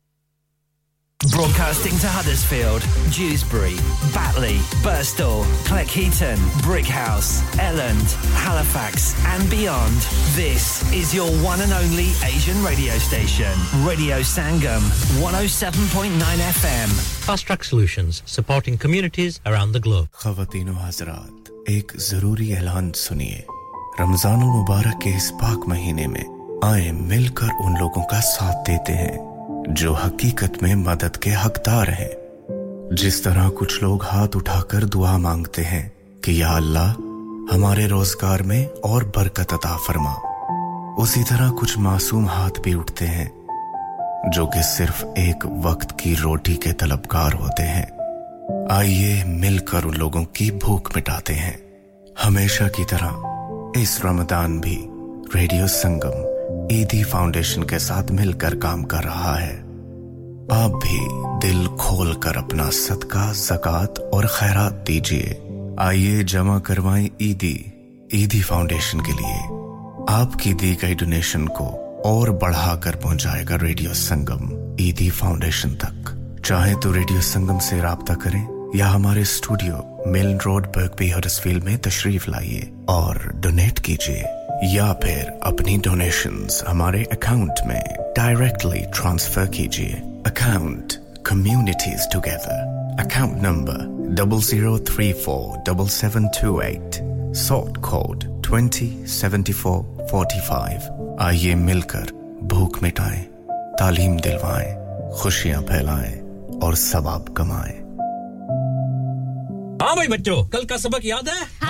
Broadcasting to Huddersfield, Dewsbury, Batley, Birstall, Cleckheaton, Brickhouse, Elland, Halifax, and beyond. This is your one and only Asian radio station, Radio Sangam, 107.9 FM. Fast Track Solutions, supporting communities around the globe. खवातीन हजरात एक जरूरी ऐलान सुनिए रमजान मुबारक के इस पाक महीने में आए मिलकर उन लोगों का साथ देते हैं जो हकीकत में मदद के हकदार हैं। जिस तरह कुछ लोग हाथ उठाकर दुआ मांगते हैं कि या अल्लाह, हमारे रोज़गार में और बरकत अता फरमा। उसी तरह कुछ मासूम हाथ भी उठते हैं, जो कि सिर्फ़ एक वक्त की रोटी के तलबकार होते हैं। आइए मिलकर उन लोगों की भूख मिटाते हैं। हमेशा की तरह इस रमदान भी रेडियो संगम। ईदी फाउंडेशन के साथ मिलकर काम कर रहा है। आप भी दिल खोल कर अपना सदका, जक़ात और खैरात दीजिए। आइए जमा करवाएँ ईदी। ईदी फाउंडेशन के लिए आपकी दी गई डोनेशन को और बढ़ाकर पहुंचाएगा रेडियो संगम ईदी फाउंडेशन तक। चाहे तो रेडियो संगम से रहा करें या हमारे studio Mill Road, Birkby Huddersfield में तशरीफ़ लाइए और डोनेट कीजिए। या फिर अपनी डोनेशंस हमारे अकाउंट में डायरेक्टली ट्रांसफ़र कीजिए। Account communities together account number double zero three four double seven two eight short code twenty seventy four forty five आइए मिलकर भूख मिटाएँ, तालीम दिलवाएँ, खुशियाँ फैलाएँ और सवाब कमाएँ। हाँ भाई बच्चों, कल का सबक याद है?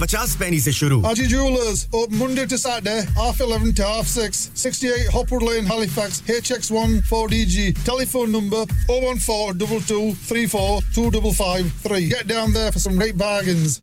पचास पैनी से शुरू Haji Jewelers, open Monday to Saturday, half 11 to half 6, 68 Hopwood Lane, Halifax, HX1 4DG. Telephone number 01422 34 2553. Get down there for some great bargains.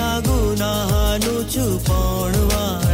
આ ગુનાહનું છુપાણવા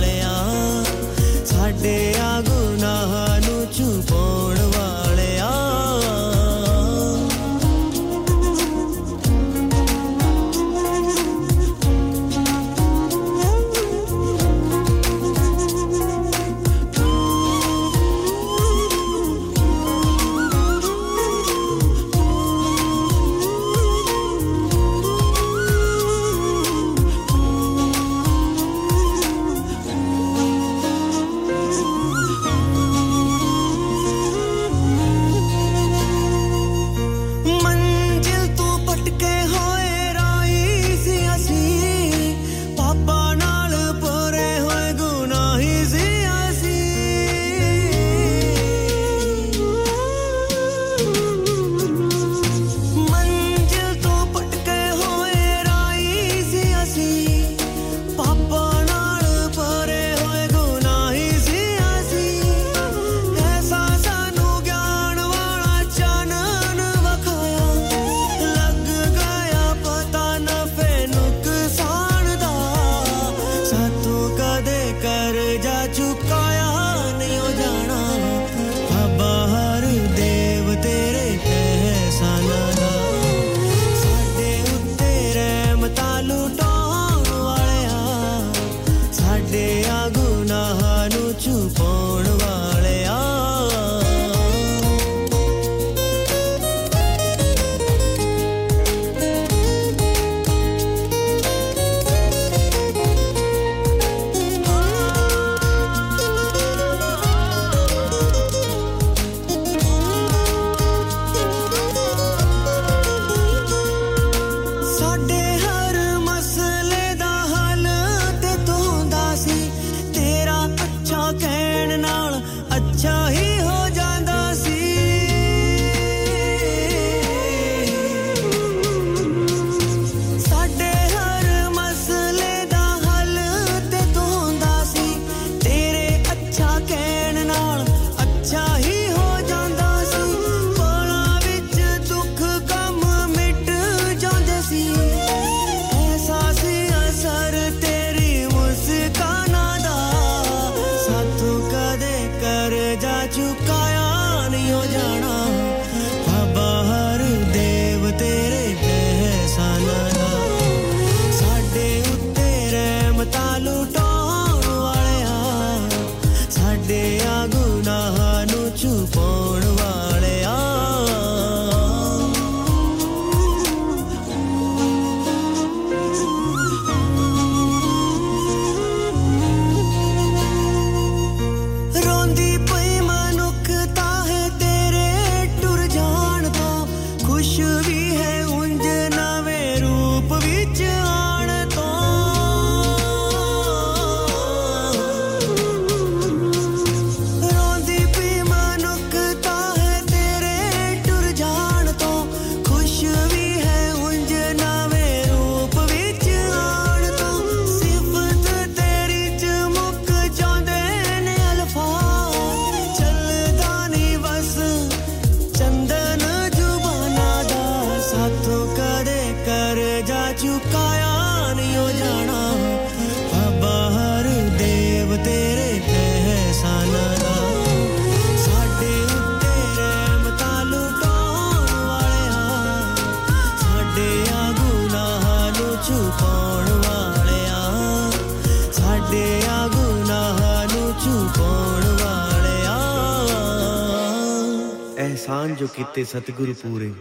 ਕੀਤੇ ਸਤਿਗੁਰੂ ਪੂਰੇ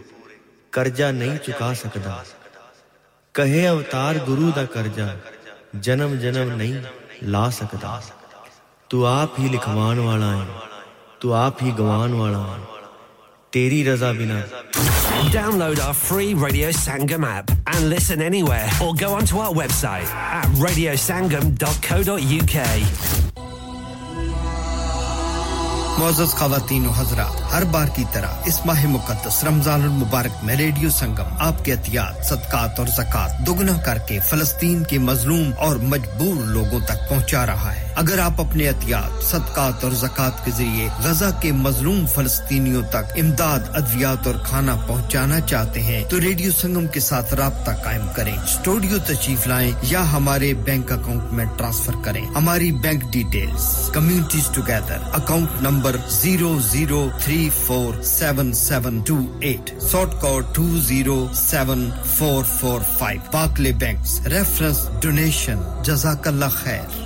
ਕਰਜ਼ਾ ਨਹੀਂ ਚੁਕਾ ਸਕਦਾ ਕਹੇ ਅਵਤਾਰ ਗੁਰੂ ਦਾ ਕਰਜ਼ਾ ਜਨਮ ਜਨਮ ਨਹੀਂ ਲਾ ਸਕਦਾ ਤੂੰ ਆਪ ਹੀ ਲਿਖਵਾਣ ਵਾਲਾ ਹੈ ਤੂੰ ਆਪ ਹੀ ਗਵਾਣ ਵਾਲਾ ਹੈ ਤੇਰੀ ਰਜ਼ਾ ਬਿਨਾ Download our free Radio Sangam app and listen anywhere or go onto our website at radiosangam.co.uk मोजस खातन हजरा हर बार की तरह इस माह मुकदस रमज़ान मुबारक में रेडियो संगम, आपके एहतियात, सदकात और जक़ात दोगुना करके फलस्तीन के मजलूम और मजबूर लोगों तक पहुँचा रहा है। अगर आप अपने एहतियात, सदकात और जक़ात के ज़रिए गजा के मजलूम फलस्तीनियों तक इमदाद, अद्वियात और खाना पहुँचाना चाहते हैं तो रेडियो संगम के साथ रबता कायम करें। स्टूडियो तशरीफ़ लाएँ या हमारे बैंक अकाउंट में ट्रांसफ़र करें। हमारी bank details, communities together, account number zero zero three four seven seven two eight short code two zero seven four four five. Barclays bank reference, donation जजाकल्ला खैर।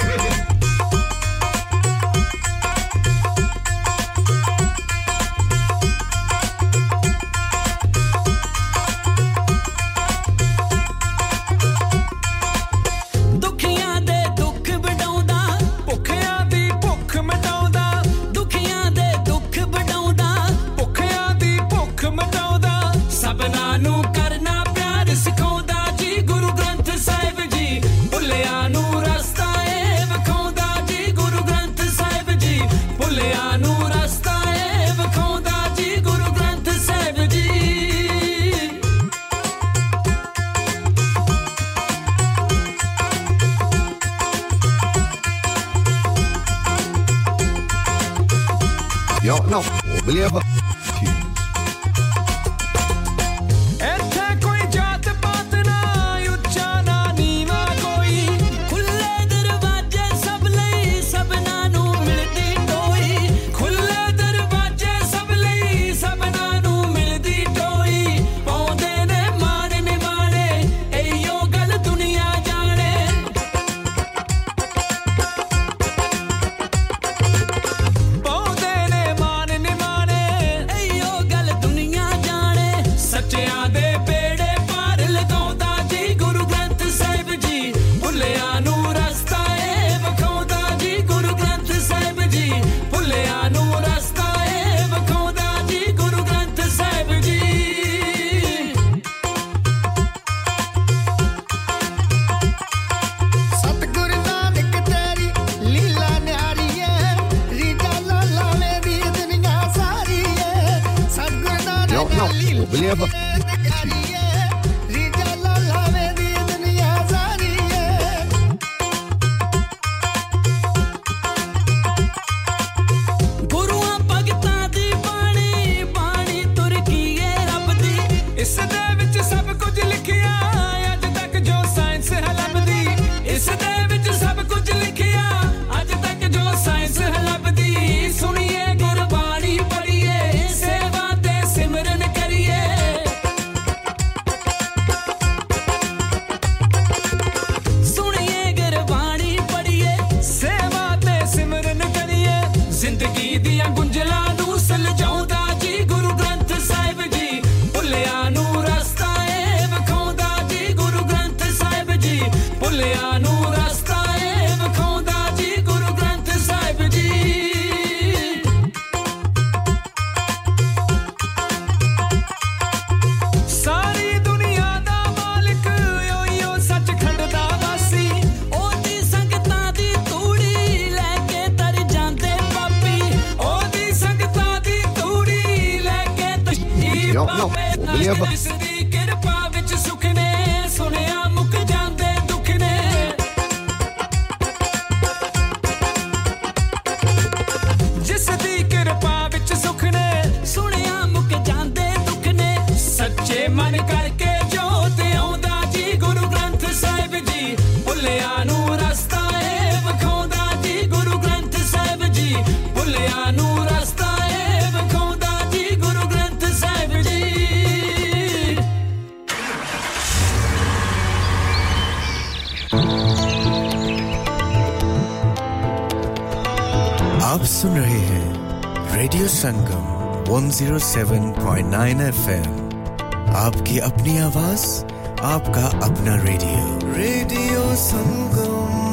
107.9 FM आपकी अपनी आवाज़ आपका अपना रेडियो रेडियो संगम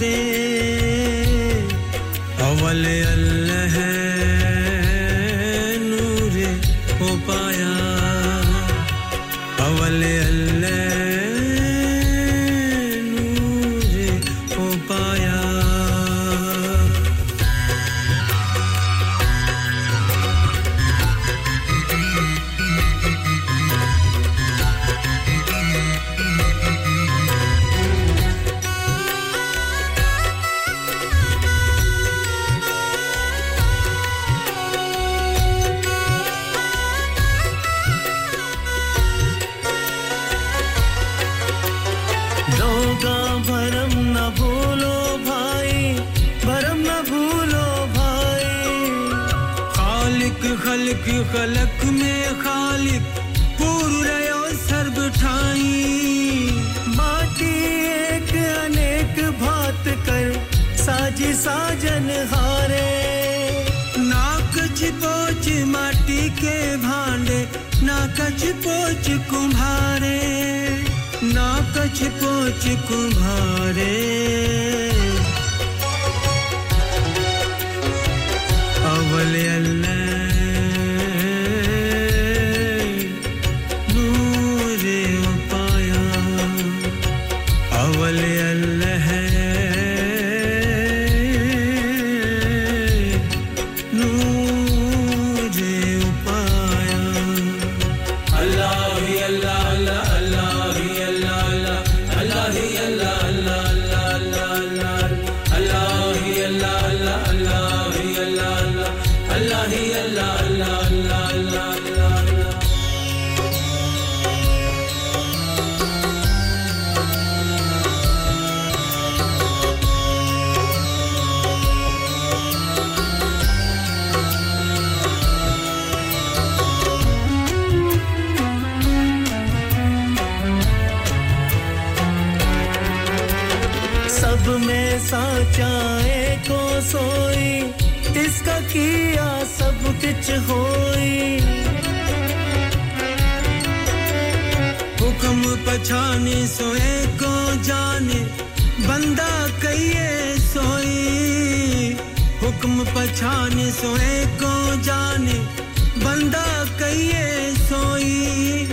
दे अवल अल्लाह के भांडे ना कछ पोच कुम्हारे ना कछ पोच कुम्हारे। पछाने सोए को जाने, बंदा कहिए सोई। हुक्म पछाने सोए को जाने, बंदा कहिए सोई।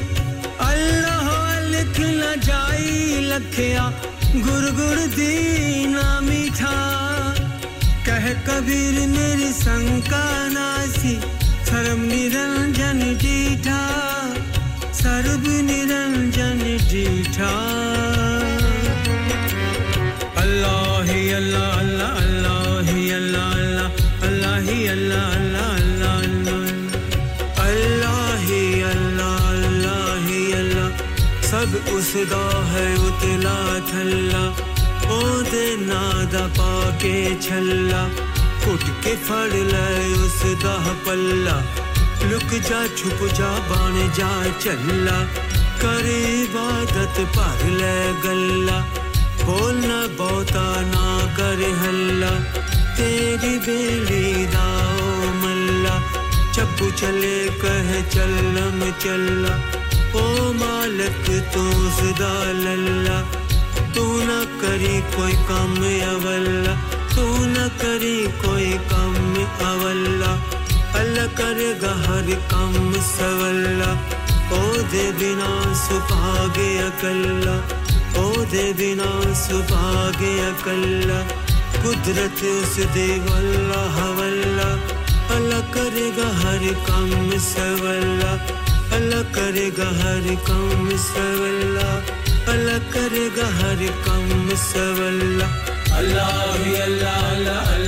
अल्लाह लिख न जाई लखया गुर गुर दीना मीठा। कह कबीर मेरी शंका नासी सर्व निरंजन जीठा। सर्व निरंजन जीठा। अल्लाह अल्लाह अल्लाह अल्लाह अल्लाह अल्लाह अल्लाह अल्लाह अल्लाह अल्लाह। अल्लाह अल्लाह अल्लाह अल्लाह। सब उसदा है उतला थल्ला। ओदे नादा पाके छल्ला। कुट के फड़ ले उसदा पल्ला। लुक जा, छुप जा बन जा, चल्ला। करे इबादत भर ले गल्ला। बोलना बहुता ना करे हल्ला। तेरी बेली दाओ मल्ला। चप्पू चले, कह चलम चल्ला। ओ मालक, तू सदा लल्ला। तू ना करी कोई काम अवल्ला। तू ना करी कोई काम करेगा हर काम सवल्ला। ओ दे बिना सुभागे अकल्ला। ओ दे बिना सुभागे अकल्ला। कुदरत उस दे वल्ला हवल्ला। अल्लाह करेगा हर काम सवल्ला। अल्लाह करेगा हर काम सवल्ला। अल्लाह करेगा हर काम सवल्ला। अल्लाह अल्लाह अल्लाह।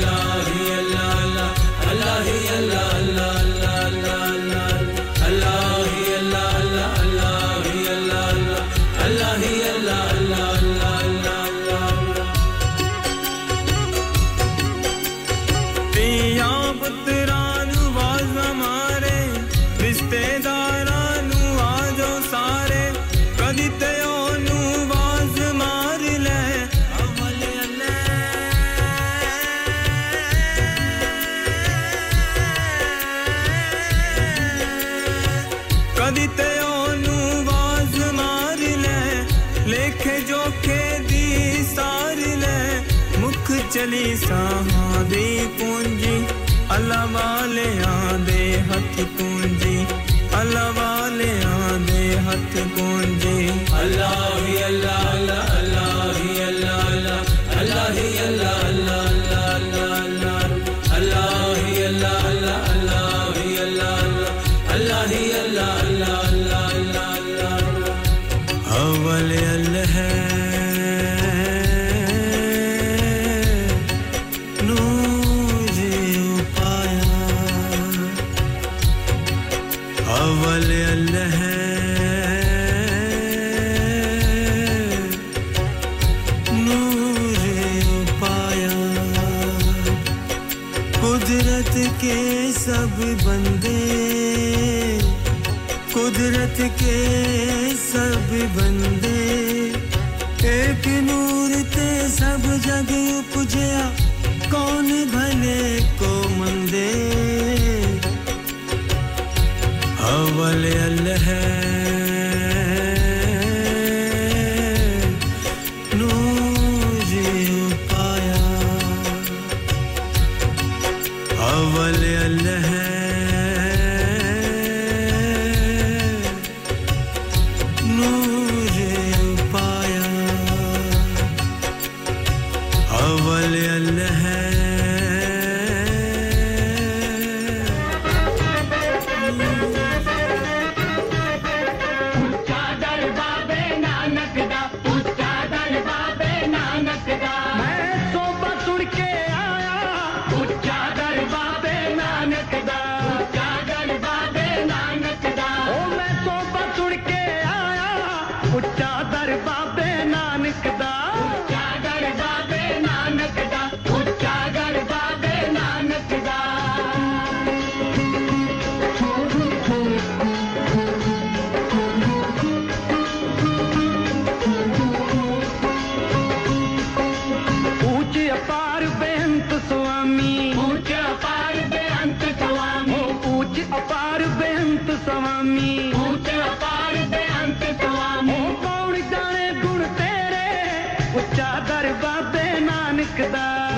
Bye.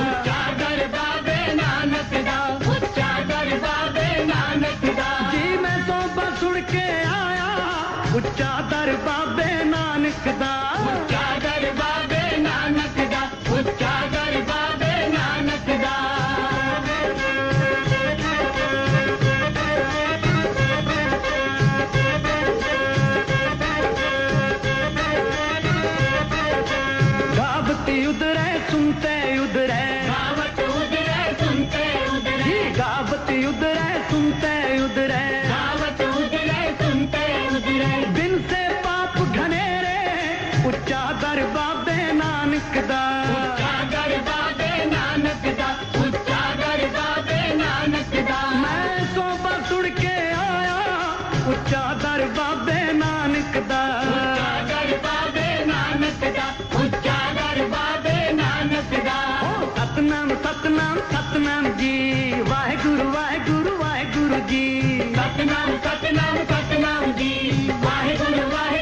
सतनाम सतनाम जी। वाहे गुरु वाहे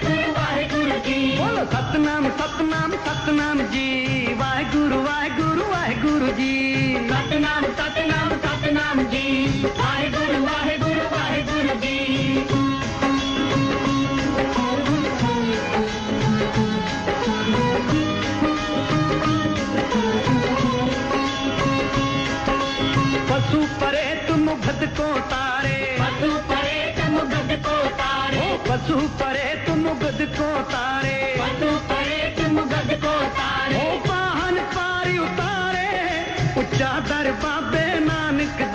जी। सतनाम सतनाम सतनाम जी। वाहे गुरु वाहे जी। सतनाम सतनाम सतनाम जी। वाहे गुरु वाहे जी। पशु परे गद को तारे। पशु परे तुम गद को तारे। पशु परे तुम गद को तारे। पशु परे तुम गद को तारे। ओ वाहन पारी उतारे। उच्चा दर बाबे नानक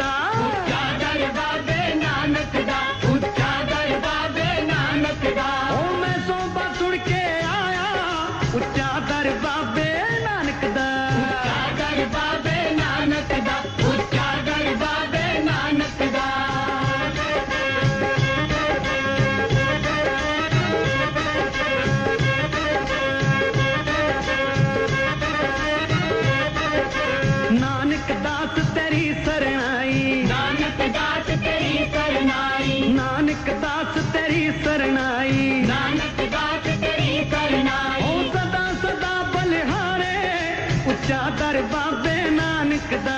दर बाबे नानक दा।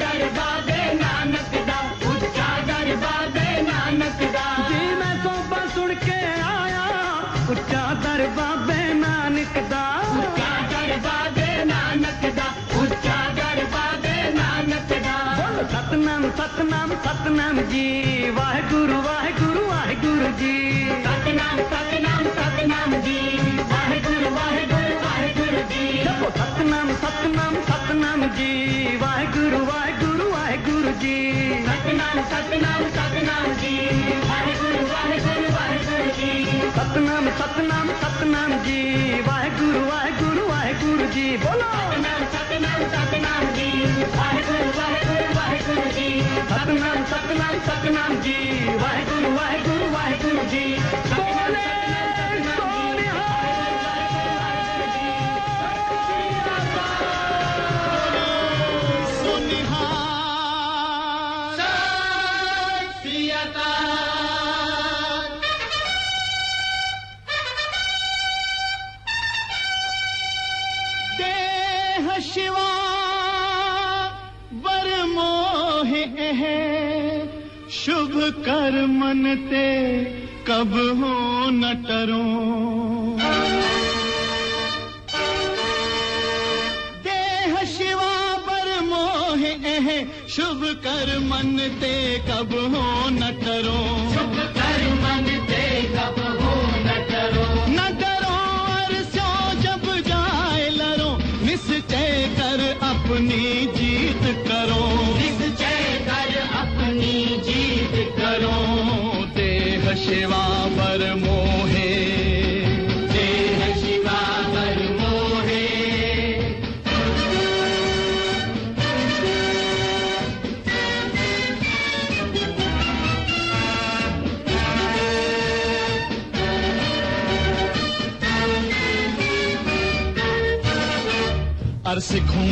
दर बाबे नानक दा। दर बाबे नानक दा। जी मैं सोबा सुन के आया उच्चा दर बाबे नानक दा। दर बाबे नानक दा। उच्चा दर बाबे नानक दा। सतनाम सतनाम सतनाम जी। वाहिगुरु वाहिगुरु वाहिगुरु जी। सतनाम सतनाम सतनाम सतनाम जी वाहिगुरु वाहिगुरु वाहिगुरु जी। सतनाम सतनाम सतनाम जी। वाहिगुरु वाहिगुरु वाहिगुरु जी। सतनाम सतनाम सतनाम जी। वाहिगुरु वाहिगुरु वाहिगुरु जी। बोलो। सतनाम सतनाम सतनाम जी। वाहिगुरु वाहिगुरु वाहिगुरु जी। सतनाम सतनाम सतनाम जी। वाहिगुरु वाहिगुरु वाहिगुरु जी। बोले। हैं। शुभ कर मनते कब हो न टरो। देह शिवा पर मोह है। शुभ कर मनते कब हो न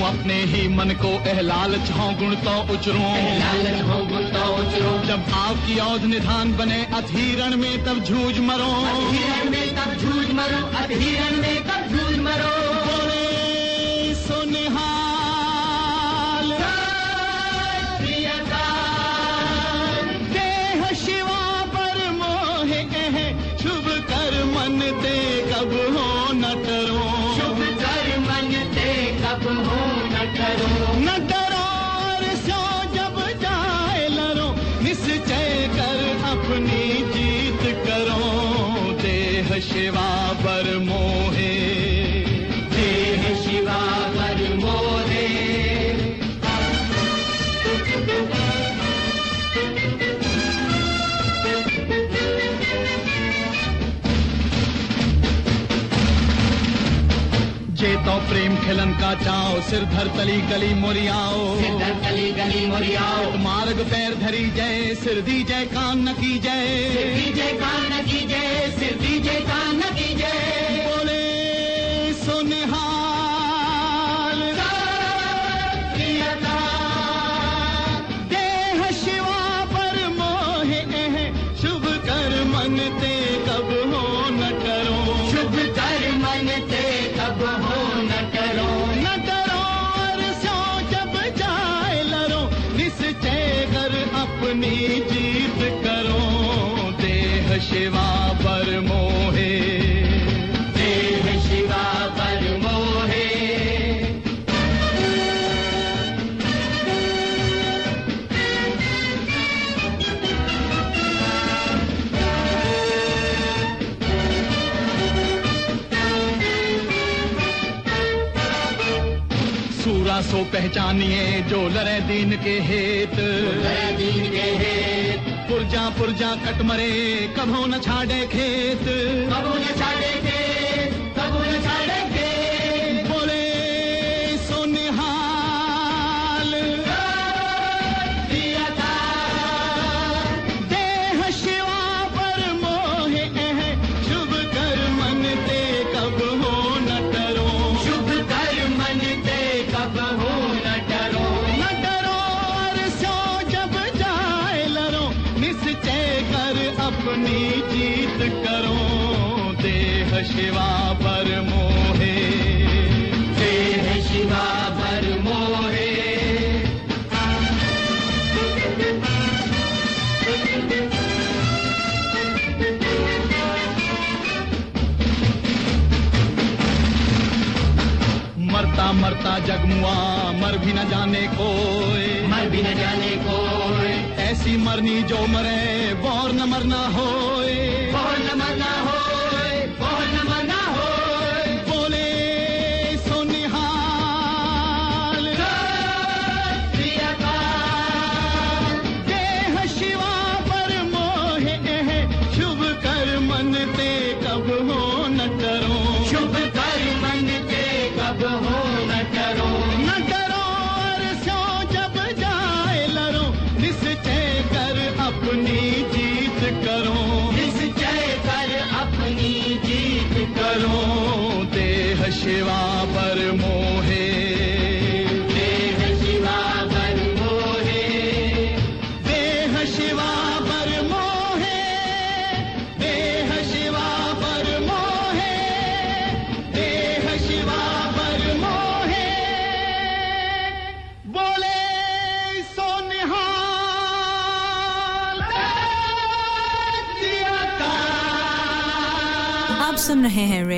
अपने ही मन को। अहलाल छो गुण तो उचरो। तो उचरूं। जब आपकी औध निधान बने अधीरण में तब झूझ मरो। अधीरण में तब झूझ मरो। अधीरण में तब झूझ मरो। खिलन का चाओ सिर धर तली गली मोरियाओ सिर धर तली गली मोरियाओ मार्ग पैर धरी जय सिर दी जय कान न की जय। जय कान न की जय सिर दी जय कान न की जय। बोले सुनहा पहचानिए जो लड़े दीन के हेत। दीन के हेत पुरजा पुरजा कट मरे कभो न छाड़े खेत। कभो न छाड़े खेत। जाने कोई। मर भी न जाने कोई। ऐसी मरनी जो मरे बोर न मरना हो।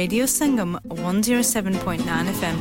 Radio Sangam 107.9 FM.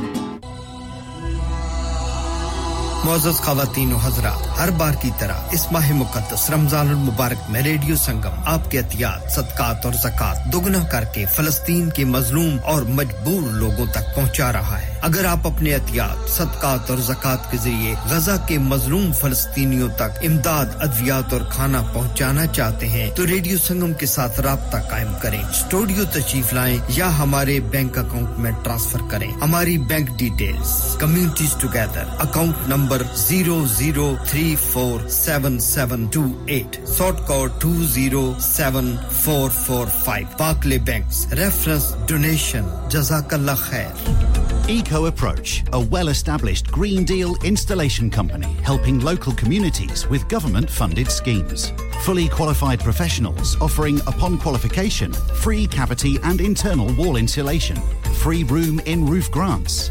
मोजस खातन हजरा हर बार की तरह इस माह मुकदस रमज़ान मुबारक में रेडियो संगम आपके एहतियात, सदक़ात और जक़ात दोगुना करके फलस्तीन के मजलूम और मजबूर लोगों तक पहुँचा रहा है अगर आप अपने एहतियात, सदकात और जक़ात के ज़रिए गजा के मजलूम फलस्तीनियों तक इमदाद, अद्वियात और खाना पहुँचाना चाहते हैं तो रेडियो संगम के साथ रबता कायम करें। स्टूडियो तशरीफ़ लाए या हमारे बैंक अकाउंट में ट्रांसफ़र करें। हमारी bank details, communities together, account number zero zero three four seven seven two eight short code two zero seven four four five. Barclays bank reference, donation जजाकल्ला खैर। Eco Approach, a well established Green Deal installation company helping local communities with government funded schemes. Fully qualified professionals offering, upon qualification, free cavity and internal wall insulation, free room in roof grants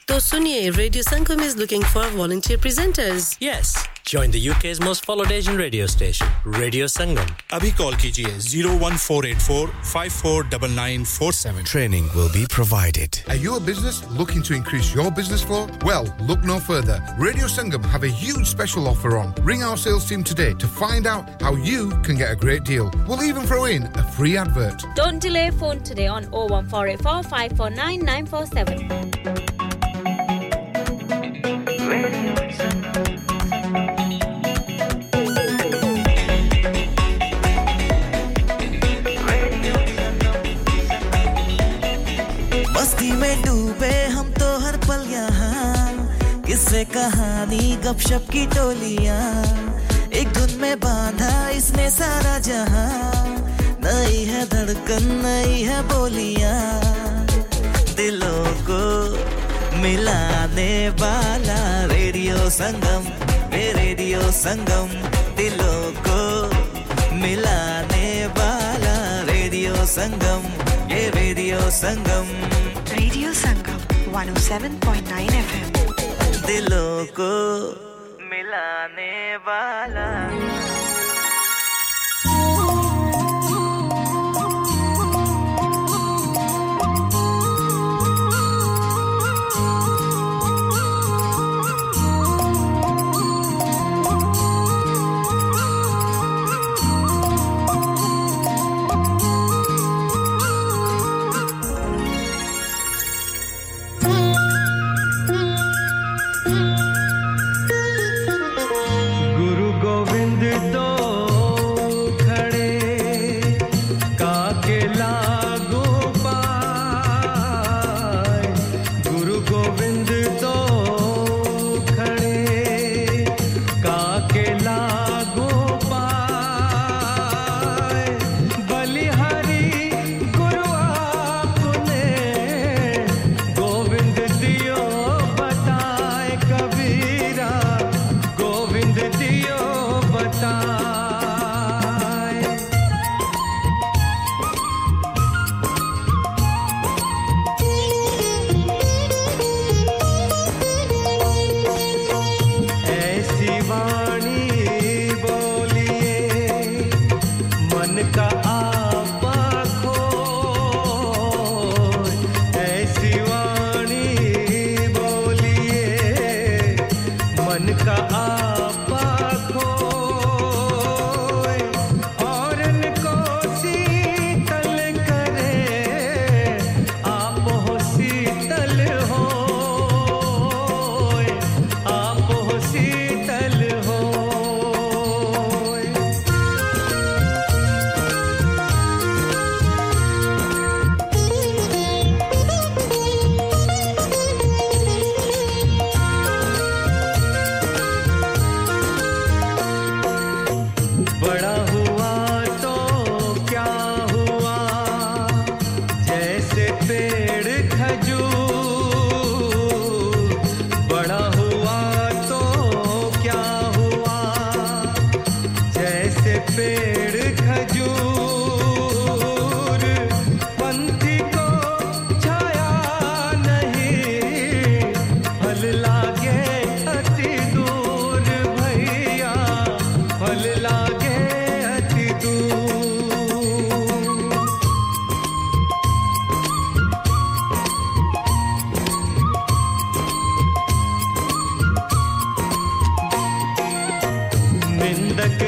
So, Sunye, Radio Sangam is looking for volunteer presenters. Yes. Join the UK's most followed Asian radio station, Radio Sangam. Abhi call kijiye 01484 549947. Training will be provided. Are you a business looking to increase your business flow? Well, look no further. Radio Sangam have a huge special offer on. Ring our sales team today to find out how you can get a great deal. We'll even throw in a free advert. Don't delay phone today on 01484 549947. डूबे हम तो हर पल यहाँ। कहानी, गपशप की टोलियाँ। एक धुन में बांधा इसने सारा जहाँ। नई है धड़कन, नई है बोलियाँ। दिलों को मिलाने वाला रेडियो संगम ये रेडियो संगम दिलों को मिलाने वाला रेडियो संगम ये radio Sangam radio Sangam 107.9 FM दिलों को मिलाने वाला निंदक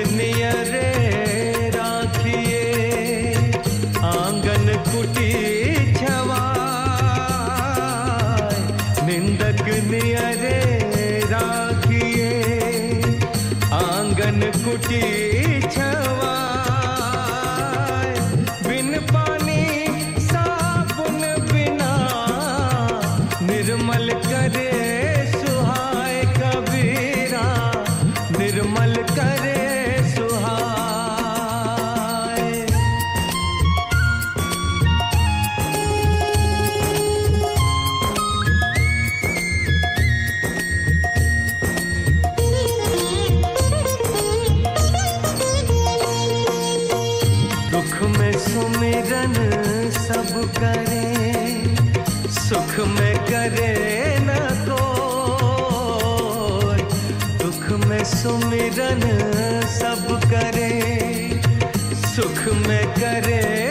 में करे।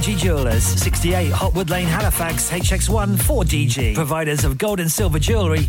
RG Jewelers, 68 Hotwood Lane, Halifax, HX1 4DG. Providers of gold and silver jewellery